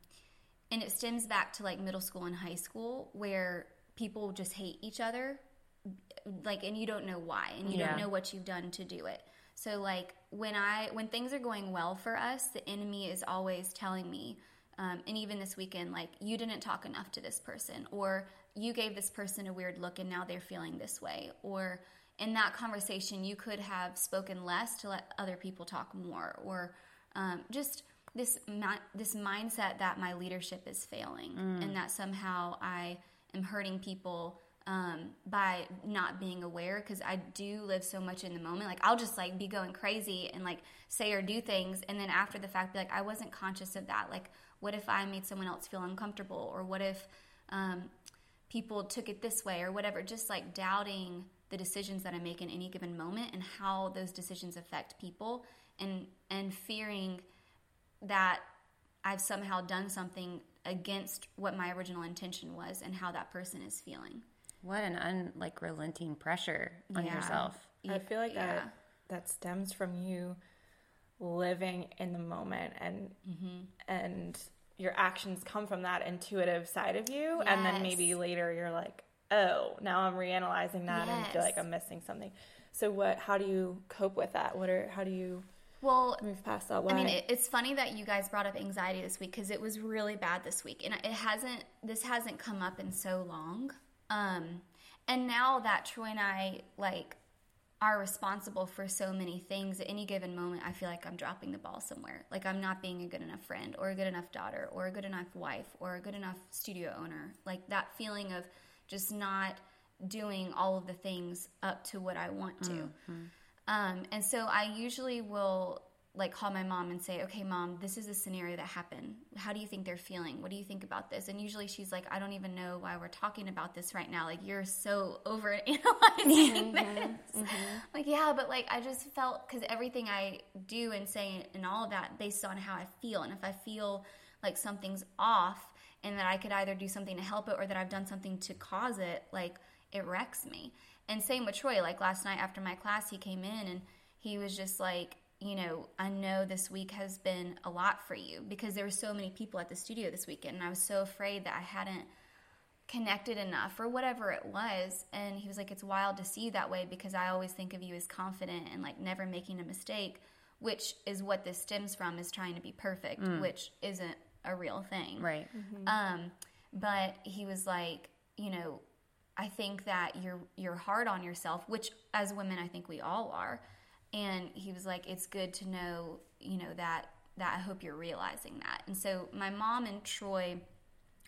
and it stems back to like middle school and high school where people just hate each other like and you don't know why and you Yeah. don't know what you've done to do it so like when i when things are going well for us the enemy is always telling me um, and even this weekend like you didn't talk enough to this person or you gave this person a weird look and now they're feeling this way or in that conversation you could have spoken less to let other people talk more or um, just this this mindset that my leadership is failing and that somehow I am hurting people um, by not being aware because I do live so much in the moment. Like I'll just like be going crazy and like say or do things, and then after the fact, be like, I wasn't conscious of that. Like, what if I made someone else feel uncomfortable, or what if um, people took it this way, or whatever? Just like doubting the decisions that I make in any given moment and how those decisions affect people, and and fearing that I've somehow done something against what my original intention was and how that person is feeling. What an un like relenting pressure on Yeah. yourself. I feel like Yeah. that that stems from you living in the moment and Mm-hmm. and your actions come from that intuitive side of you and then maybe later you're like oh now i'm reanalyzing that and feel like i'm missing something So what? How do you cope with that? What are? How do you Well, move past that? Why? I mean, it, it's funny that you guys brought up anxiety this week because it was really bad this week, and it hasn't. This hasn't come up in so long. Um, and now that Troy and I like are responsible for so many things at any given moment, I feel like I'm dropping the ball somewhere. Like I'm not being a good enough friend, or a good enough daughter, or a good enough wife, or a good enough studio owner. Like that feeling of just not doing all of the things up to what I want to. Mm-hmm. Um, and so I usually will like call my mom and say, okay, mom, this is a scenario that happened. How do you think they're feeling? What do you think about this? And usually she's like, I don't even know why we're talking about this right now. Like, you're so over analyzing mm-hmm. this. Mm-hmm. Like, yeah, but like, I just felt because everything I do and say and all of that based on how I feel. And if I feel like something's off and that I could either do something to help it or that I've done something to cause it, like, it wrecks me. And same with Troy. Like last night after my class, he came in and he was just like, you know, I know this week has been a lot for you because there were so many people at the studio this weekend, and I was so afraid that I hadn't connected enough or whatever it was. And he was like, It's wild to see you that way because I always think of you as confident and like never making a mistake, which is what this stems from is trying to be perfect, mm. which isn't a real thing. Right. Um, but he was like, you know, I think that you're you're hard on yourself, which as women I think we all are. And he was like, it's good to know, you know, that that I hope you're realizing that. And so my mom and Troy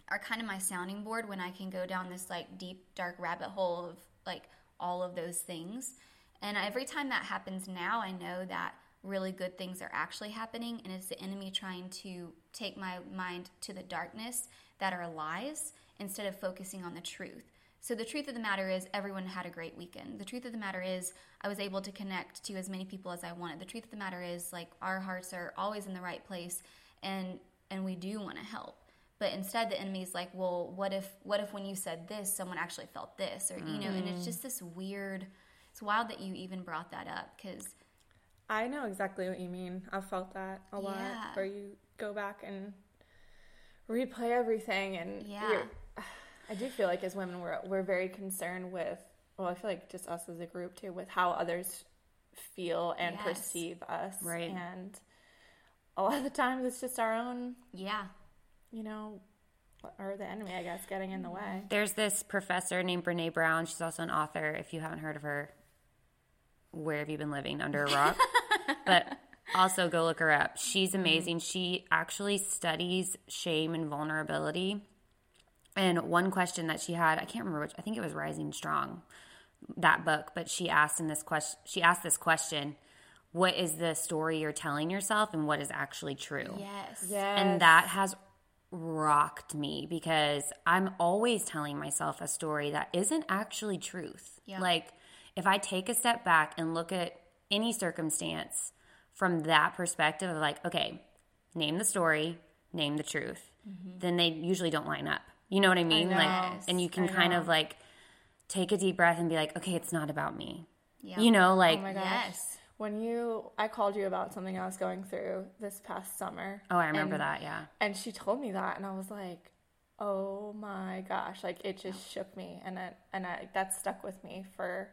are kind of my sounding board when I can go down this like deep dark rabbit hole of like all of those things. And every time that happens now, I know that really good things are actually happening and it's the enemy trying to take my mind to the darkness that are lies instead of focusing on the truth. So the truth of the matter is everyone had a great weekend. The truth of the matter is I was able to connect to as many people as I wanted. The truth of the matter is like our hearts are always in the right place and and we do want to help. But instead the enemy's like, "Well, what if what if when you said this someone actually felt this?" or you know, and it's mm-hmm. just this weird it's wild that you even brought that up cuz I know exactly what you mean. I've felt that a lot. Yeah. Where you go back and replay everything, and Yeah. I do feel like as women, we're we're very concerned with. Well, I feel like just us as a group too, with how others feel and Yes. perceive us, Right. And a lot of the times, it's just our own, yeah. you know, or the enemy, I guess, getting in the way. There's this professor named Brene Brown. She's also an author. If you haven't heard of her, where have you been living? Under a rock? but also go look her up. She's mm-hmm. amazing. She actually studies shame and vulnerability. And one question that she had, I can't remember which, I think it was Rising Strong, that book, but she asked in this question, she asked this question, what is the story you're telling yourself and what is actually true? Yes. Yes. And that has rocked me because I'm always telling myself a story that isn't actually truth. Yeah. Like, if I take a step back and look at any circumstance from that perspective of, like, okay, name the story, name the truth, mm-hmm. then they usually don't line up. You know what I mean? know. Like, and you can I kind know. of like take a deep breath and be like, okay, it's not about me. Yeah. You know, like, Oh my gosh. Yes. When you, I called you about something I was going through this past summer. oh, I remember and- that. Yeah. And she told me that, and I was like, "Oh my gosh!" Like it just shook me, and it, and I, that stuck with me for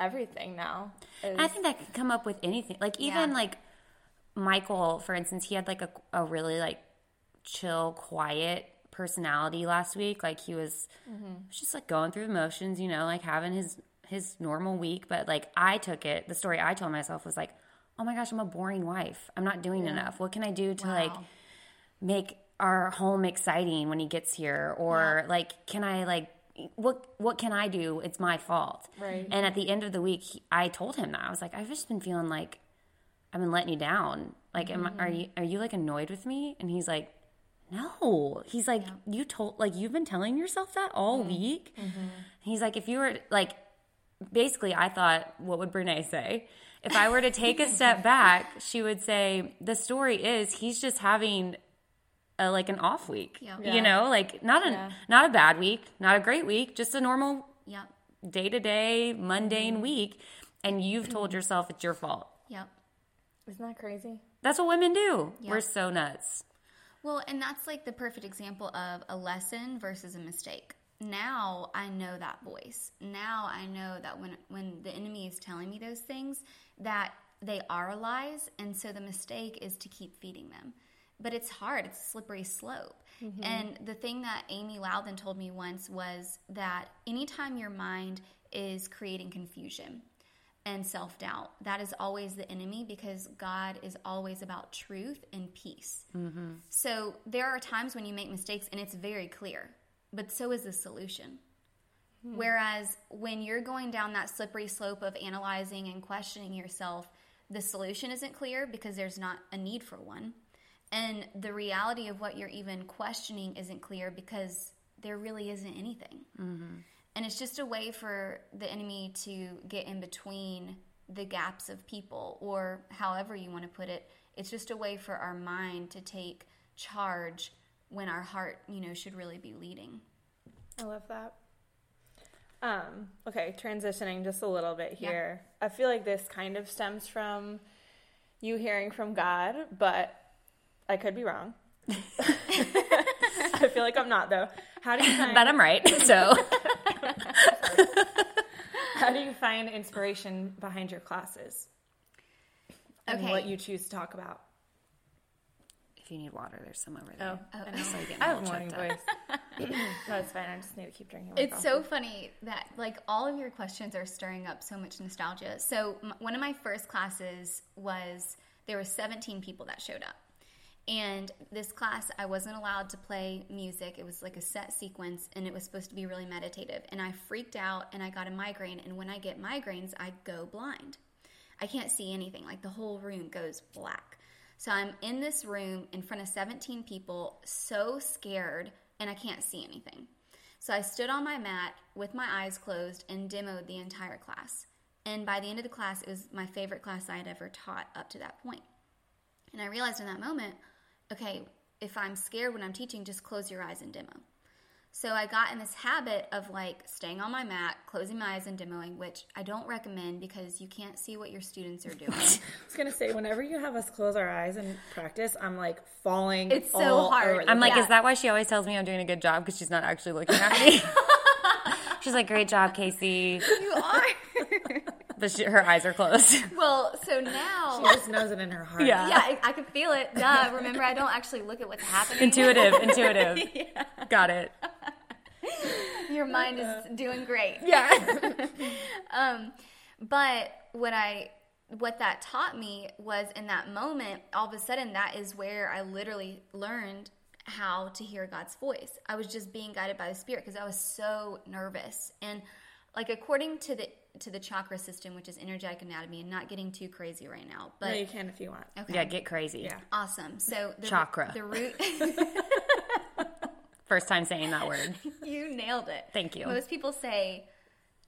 everything now. is- I think that could come up with anything. Like even Yeah. like Michael, for instance, he had like a, a really like chill, quiet personality last week. Like mm-hmm. he was just like going through the motions, you know, like having his his normal week. But like I took it. The story I told myself was like, oh my gosh, I'm a boring wife. I'm not doing enough. What can I do to like make our home exciting when he gets here or like can i like what what can i do? It's my fault. Right. and at the end of the week he, i told him that. I was like i've just been feeling like i've been letting you down. Like am, I- mm-hmm. are you are you like annoyed with me? And he's like no. He's like you told like you've been telling yourself that all mm-hmm. week? Mm-hmm. He's like if you were like basically i thought what would brene say? If i were to take a step back she would say the story is he's just having a, like an off week Yeah. you know like not a Yeah. not a bad week not a great week just a normal Yep. day to day mundane mm-hmm. week and you've told mm-hmm. yourself it's your fault Yep. Isn't that crazy? that's what women do Yeah. we're so nuts Well, and that's like the perfect example of a lesson versus a mistake. now I know that voice. Now I know that when when the enemy is telling me those things, that they are lies, and so the mistake is to keep feeding them. But it's hard. It's a slippery slope. Mm-hmm. And the thing that Amy Loudon told me once was that anytime your mind is creating confusion and self doubt, that is always the enemy because God is always about truth and peace. Mm-hmm. So there are times when you make mistakes and it's very clear, but so is the solution. Hmm. Whereas when you're going down that slippery slope of analyzing and questioning yourself, the solution isn't clear because there's not a need for one. And the reality of what you're even questioning isn't clear because there really isn't anything. And it's just a way for the enemy to get in between the gaps of people, or however you want to put it. It's just a way for our mind to take charge when our heart, you know, should really be leading. I love that. Um, okay, transitioning just a little bit here. I feel like this kind of stems from you hearing from God, but I could be wrong. I feel like I'm not though. How do you find, But I'm right. So how do you find inspiration behind your classes? And Okay. what you choose to talk about? if you need water, there's some over there. Oh, oh I know. So you get I a have a little morning choked up. voice. no, it's fine. I just need to keep drinking. My It's coffee. so funny that like all of your questions are stirring up so much nostalgia. So m- one of my first classes was there were 17 people that showed up. And this class I wasn't allowed to play music. It was like a set sequence and it was supposed to be really meditative. And I freaked out and I got a migraine and when I get migraines, I go blind. I can't see anything. Like the whole room goes black. So I'm in this room in front of 17 people, so scared, and I can't see anything. So I stood on my mat with my eyes closed and demoed the entire class. And by the end of the class, it was my favorite class I had ever taught up to that point. And I realized in that moment, okay, if I'm scared when I'm teaching, just close your eyes and demo. So I got in this habit of like staying on my mat, closing my eyes and demoing, which I don't recommend because you can't see what your students are doing. I was gonna say, whenever you have us close our eyes and practice, I'm like falling. It's so all hard. over I'm like, Yeah. is that why she always tells me I'm doing a good job? Because she's not actually looking at me. she's like, great job, Casey. you are. But she, her eyes are closed. well, so now. She just knows it in her heart. Yeah. yeah, I, I can feel it. Duh. Remember, I don't actually look at what's happening. intuitive, intuitive. yeah. Got it. Your mind is doing great. Yeah. Um, but what I what that taught me was in that moment, all of a sudden, that is where I literally learned how to hear God's voice. I was just being guided by the Spirit because I was so nervous and like according to the to the chakra system, which is energetic anatomy, and not getting too crazy right now, but No, you can if you want. okay, Yeah, get crazy. Yeah. awesome. So the, Chakra. the root. First time saying that word. you nailed it. Thank you. Most people say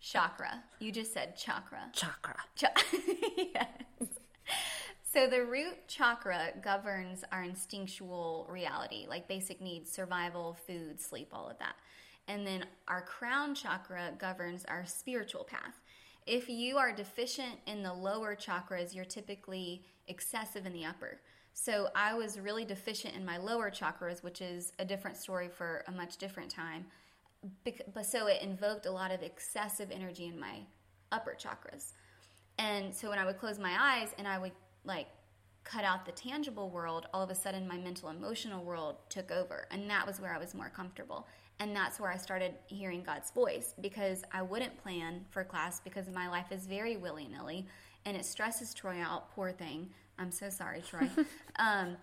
chakra. You just said chakra. Chakra. Cha- yes. So the root chakra governs our instinctual reality, like basic needs, survival, food, sleep, all of that. And then our crown chakra governs our spiritual path. If you are deficient in the lower chakras, you're typically excessive in the upper. So I was really deficient in my lower chakras, which is a different story for a much different time. But so it invoked a lot of excessive energy in my upper chakras. And so when I would close my eyes and I would like cut out the tangible world, all of a sudden my mental emotional world took over. And that was where I was more comfortable. And that's where I started hearing God's voice because I wouldn't plan for class because my life is very willy nilly and it stresses Troy out, poor thing. I'm so sorry, Troy. um,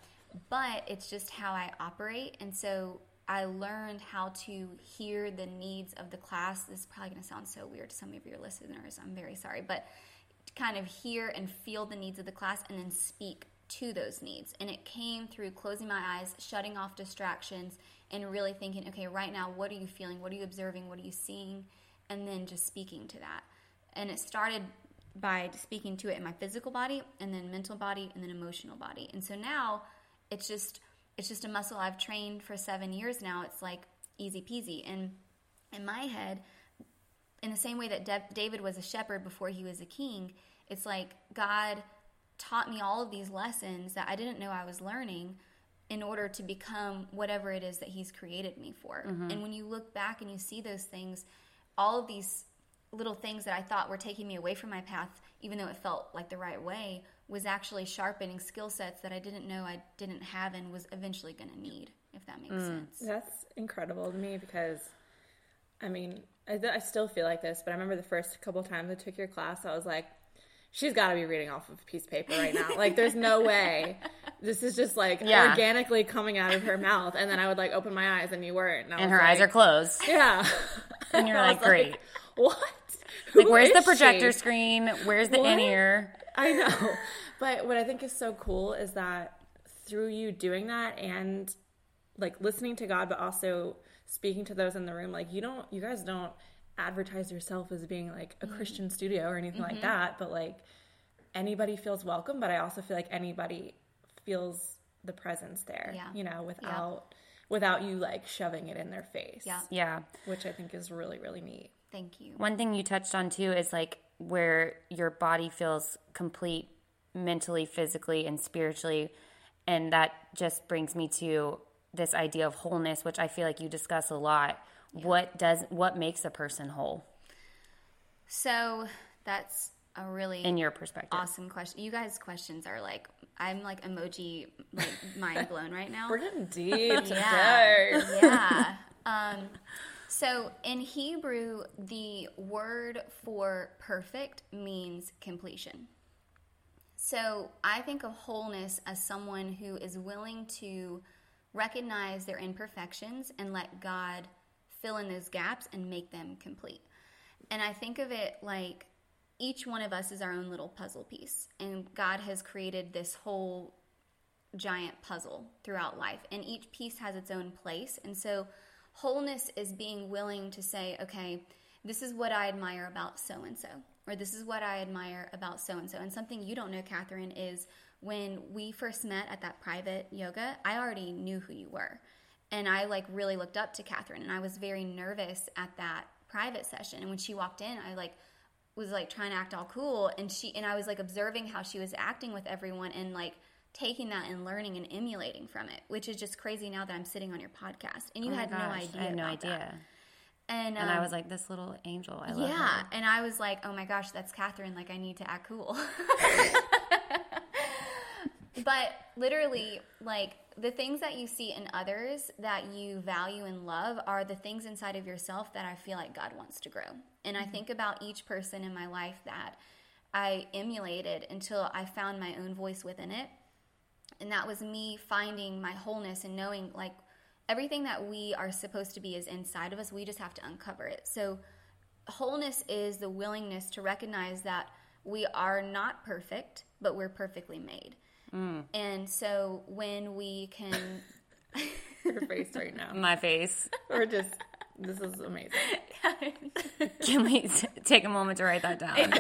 but it's just how I operate. And so I learned how to hear the needs of the class. This is probably going to sound so weird to some of your listeners. I'm very sorry. But to kind of hear and feel the needs of the class and then speak to those needs. And it came through closing my eyes, shutting off distractions, and really thinking, okay, right now, what are you feeling? What are you observing? What are you seeing? And then just speaking to that. And it started by speaking to it in my physical body and then mental body and then emotional body. And so now it's just it's just a muscle I've trained for 7 years now. It's like easy peasy. And in my head, in the same way that Da- David was a shepherd before he was a king, it's like God taught me all of these lessons that I didn't know I was learning in order to become whatever it is that he's created me for. Mm-hmm. And when you look back and you see those things, all of these little things that I thought were taking me away from my path, even though it felt like the right way, was actually sharpening skill sets that I didn't know I didn't have and was eventually going to need, if that makes mm. sense. That's incredible to me because, I mean, I, I still feel like this, but I remember the first couple times I took your class, I was like, she's got to be reading off of a piece of paper right now. like, there's no way. This is just like Yeah. organically coming out of her mouth. And then I would like open my eyes and you weren't. And, And her eyes are closed. Yeah. And you're like, great. What? Like, Who where's the projector she? screen? Where's the in ear? I know. But what I think is so cool is that through you doing that and like listening to God, but also speaking to those in the room, like you don't, you guys don't advertise yourself as being like Mm-hmm. a Christian studio or anything like that, but like anybody feels welcome. But I also feel like anybody feels the presence there, Yeah. you know, without. Without you like shoving it in their face, Yeah. Yeah. which I think is really, really neat. Thank you. One thing you touched on too is like where your body feels complete mentally, physically, and spiritually. And that just brings me to this idea of wholeness, which I feel like you discuss a lot. What does what makes a person whole So that's a really in your perspective? awesome question. You guys' questions are like, I'm like emoji, like mind blown right now. We're getting deep Yeah. yeah. Um, so in Hebrew, the word for perfect means completion. So I think of wholeness as someone who is willing to recognize their imperfections and let God fill in those gaps and make them complete. And I think of it like each one of us is our own little puzzle piece, and God has created this whole giant puzzle throughout life, and each piece has its own place. And so, wholeness is being willing to say, okay, this is what I admire about so and so, or this is what I admire about so and so. And something you don't know, Catherine, is when we first met at that private yoga, I already knew who you were. And I like really looked up to Catherine, and I was very nervous at that private session. And when she walked in, I like was like trying to act all cool and she and I was like observing how she was acting with everyone and like taking that and learning and emulating from it, which is just crazy now that I'm sitting on your podcast and you Oh had no idea. I had no about that. idea. And, And I um, was like, this little angel. I love yeah, and I was like, oh my gosh, that's Catherine. Like, I need to act cool. but literally, like, the things that you see in others that you value and love are the things inside of yourself that I feel like God wants to grow. And I mm-hmm. think about each person in my life that I emulated until I found my own voice within it. And that was me finding my wholeness and knowing, like, everything that we are supposed to be is inside of us. We just have to uncover it. So, wholeness is the willingness to recognize that we are not perfect, but we're perfectly made. And so, when we can, Your face right now. My face. We're just, this is amazing. Can we t- take a moment to write that down?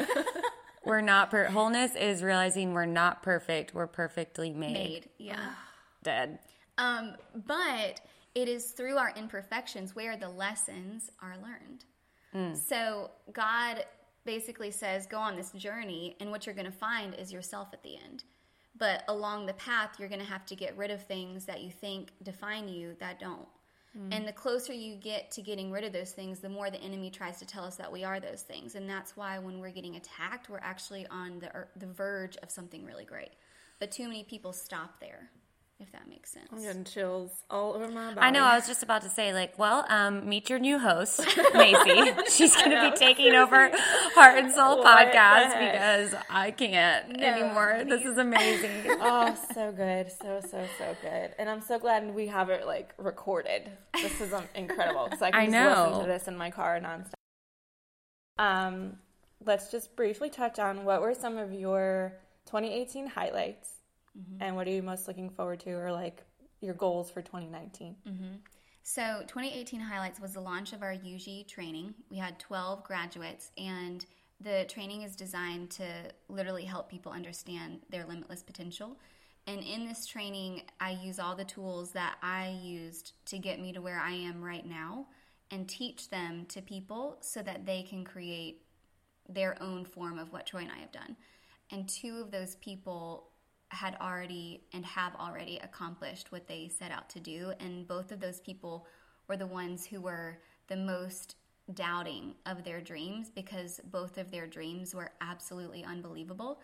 we're not per- wholeness is realizing we're not perfect. We're perfectly made. made, yeah. Dead. Um, but it is through our imperfections where the lessons are learned. So God basically says, go on this journey, and what you're going to find is yourself at the end. But along the path, you're going to have to get rid of things that you think define you that don't. Mm. And the closer you get to getting rid of those things, the more the enemy tries to tell us that we are those things. And that's why when we're getting attacked, we're actually on the, the verge of something really great. But too many people stop there, if that makes sense. I'm getting chills all over my body. I know. I was just about to say, like, well, um, meet your new host, Macy. She's going to be taking over Heart and Sole What podcast because I can't anymore. This is amazing. oh, so good, so so so good, and I'm so glad we have it like recorded. This is um, incredible because I can I just listen to this in my car nonstop. Um, let's just briefly touch on what were some of your 2018 highlights, Mm-hmm. and what are you most looking forward to, or like your goals for 2019. Mm-hmm. So, 2018 highlights was the launch of our UG training. We had 12 graduates, and the training is designed to literally help people understand their limitless potential. And in this training, I use all the tools that I used to get me to where I am right now and teach them to people so that they can create their own form of what Troy and I have done. And two of those people had already and have already accomplished what they set out to do. And both of those people were the ones who were the most doubting of their dreams because both of their dreams were absolutely unbelievable.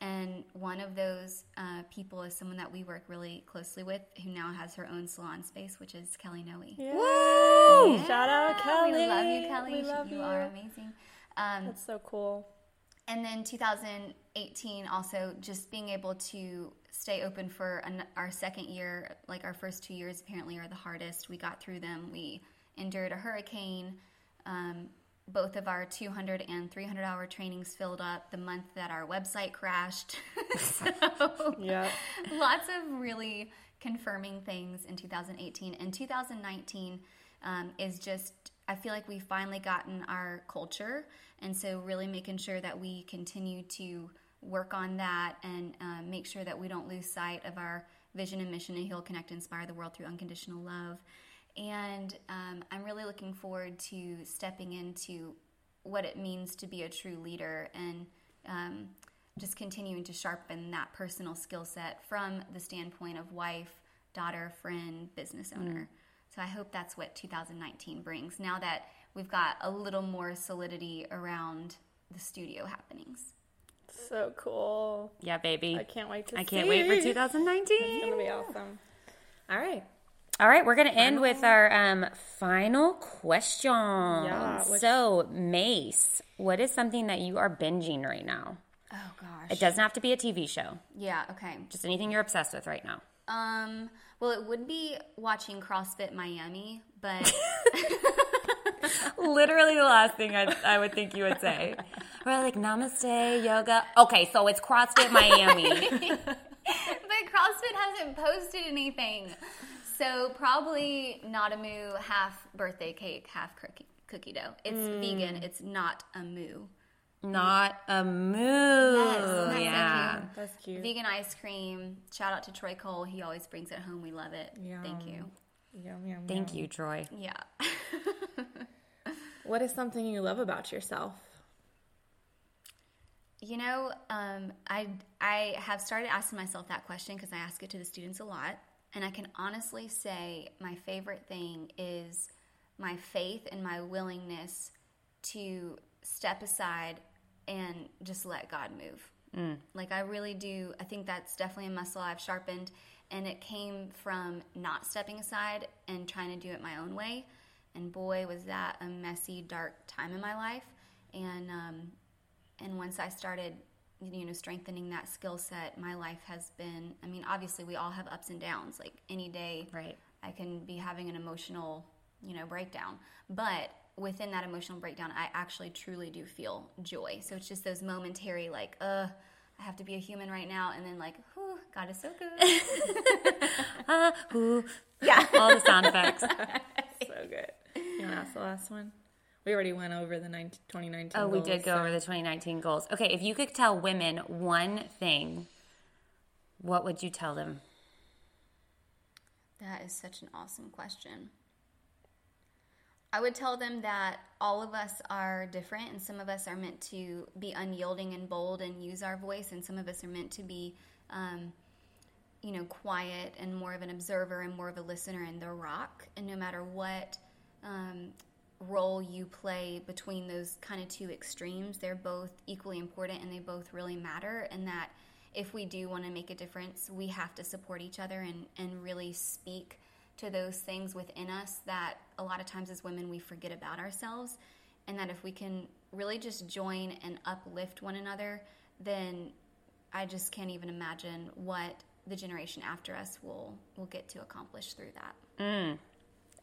And one of those uh, people is someone that we work really closely with who now has her own salon space, which is Kelly Noe. Woo! Shout out Kelly. We love you, Kelly. We love you, you. are amazing. Um, That's so cool. and then 2018 also just being able to stay open for an, our second year like our first two years apparently are the hardest. We got through them. We endured a hurricane. Um, both of our 200 and 300 hour trainings filled up the month that our website crashed. So Yeah. lots of really confirming things in 2018 and 2019 um, is just i feel like we've finally gotten our culture. And so really making sure that we continue to work on that and uh, make sure that we don't lose sight of our vision and mission to heal connect inspire the world through unconditional love and um, i'm really looking forward to stepping into what it means to be a true leader and um, just continuing to sharpen that personal skill set from the standpoint of wife, daughter, friend, business owner. So I hope that's what 2019 brings now that we've got a little more solidity around the studio happenings. So cool. Yeah, baby. I can't wait to I can't see. wait for 2019. It's 2019. going to be awesome. All right. All right, we're going to end with our um, final question. Yeah, which- so, Mace, what is something that you are binging right now? Oh gosh. It doesn't have to be a TV show, Yeah, okay. just anything you're obsessed with right now. Um well it would be watching CrossFit Miami, but Literally the last thing I, I would think you would say. We're like, namaste, yoga. Okay, so it's CrossFit Miami. but CrossFit hasn't posted anything. So probably NadaMoo, half birthday cake, half cookie, cookie dough. It's mm. vegan. It's not a moo. Not a moo. that's so yeah. cute. That's cute. Vegan ice cream. Shout out to Troy Cole. He always brings it home. We love it. Thank you. Yum, yum, Thank yum. you, Troy. Yeah. What is something you love about yourself? You know, um, I I have started asking myself that question because I ask it to the students a lot, and I can honestly say my favorite thing is my faith and my willingness to step aside and just let God move. Like I really do. I think that's definitely a muscle I've sharpened, and it came from not stepping aside and trying to do it my own way. And boy, was that a messy, dark time in my life. And um, and once I started, you know, strengthening that skill set, my life has been. I mean, obviously, we all have ups and downs. Like any day, Right. I can be having an emotional, you know, breakdown. But within that emotional breakdown, I actually truly do feel joy. So it's just those momentary, like, uh, I have to be a human right now, and then like, whew, God is so good. Ah, ooh. yeah. All the sound effects. so good. You want to ask the last one? We already went over the 19, 2019 Oh, we goals, did go so- over the 2019 goals. Okay, if you could tell women one thing, what would you tell them? That is such an awesome question. I would tell them that all of us are different, and some of us are meant to be unyielding and bold and use our voice, and some of us are meant to be, um, you know, quiet and more of an observer and more of a listener and the rock. And no matter what um, role you play between those kind of two extremes, they're both equally important and they both really matter. And that if we do want to make a difference, we have to support each other and, and really speak to those things within us that a lot of times as women we forget about ourselves. And that if we can really just join and uplift one another, then I just can't even imagine what the generation after us will will get to accomplish through that. Mm.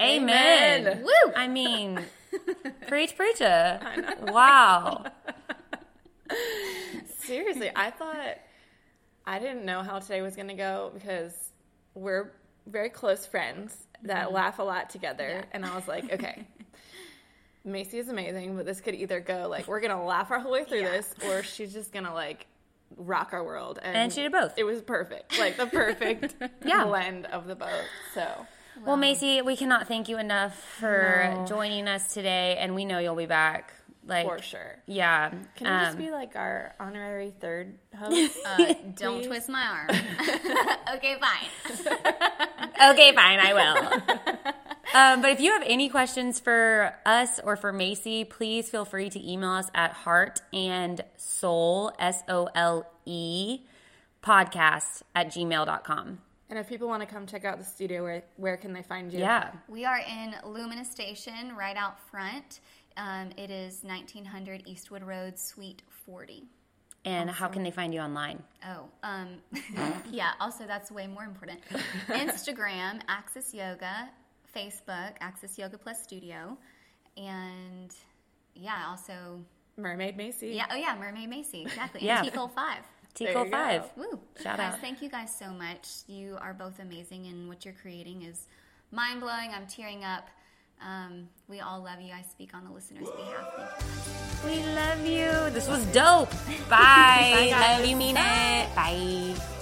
Amen. Amen. Woo! I mean, preach, preacher. Wow. Seriously, I thought I didn't know how today was going to go because we're very close friends that mm-hmm. laugh a lot together, and I was like, okay. Macy is amazing, but this could either go like we're gonna laugh our whole way through Yeah. this, or she's just gonna like rock our world. And, And she did both. It was perfect, like the perfect Yeah. blend of the both. So Well, Macy, we cannot thank you enough for No. joining us today, and we know you'll be back Like for sure. Yeah. Can you just um, be like our honorary third host? Uh, don't twist my arm. okay, fine. Okay, fine, I will. um, but if you have any questions for us or for Macy, please feel free to email us at heart and soul, S O L E, podcast at gmail.com. and if people want to come check out the studio, where where can they find you? Yeah. We are in Lumina Station, right out front. Um, it is 1900 Eastwood Road, Suite 40. And how can they find you online? Oh, um, yeah. Also, that's way more important. Instagram, Access Yoga. Facebook, Access Yoga Plus Studio, and yeah, also Mermaid Macy. yeah. Oh yeah, Mermaid Macy. Exactly. Yeah. And T Five. There Tico you 5. Woo! Shout guys, out. thank you guys so much. You are both amazing, and what you're creating is mind blowing. I'm tearing up. Um, we all love you. I speak on the listeners' behalf. Thank you. We love you. This was dope. Bye. Bye, guys. love you, mean it. Bye.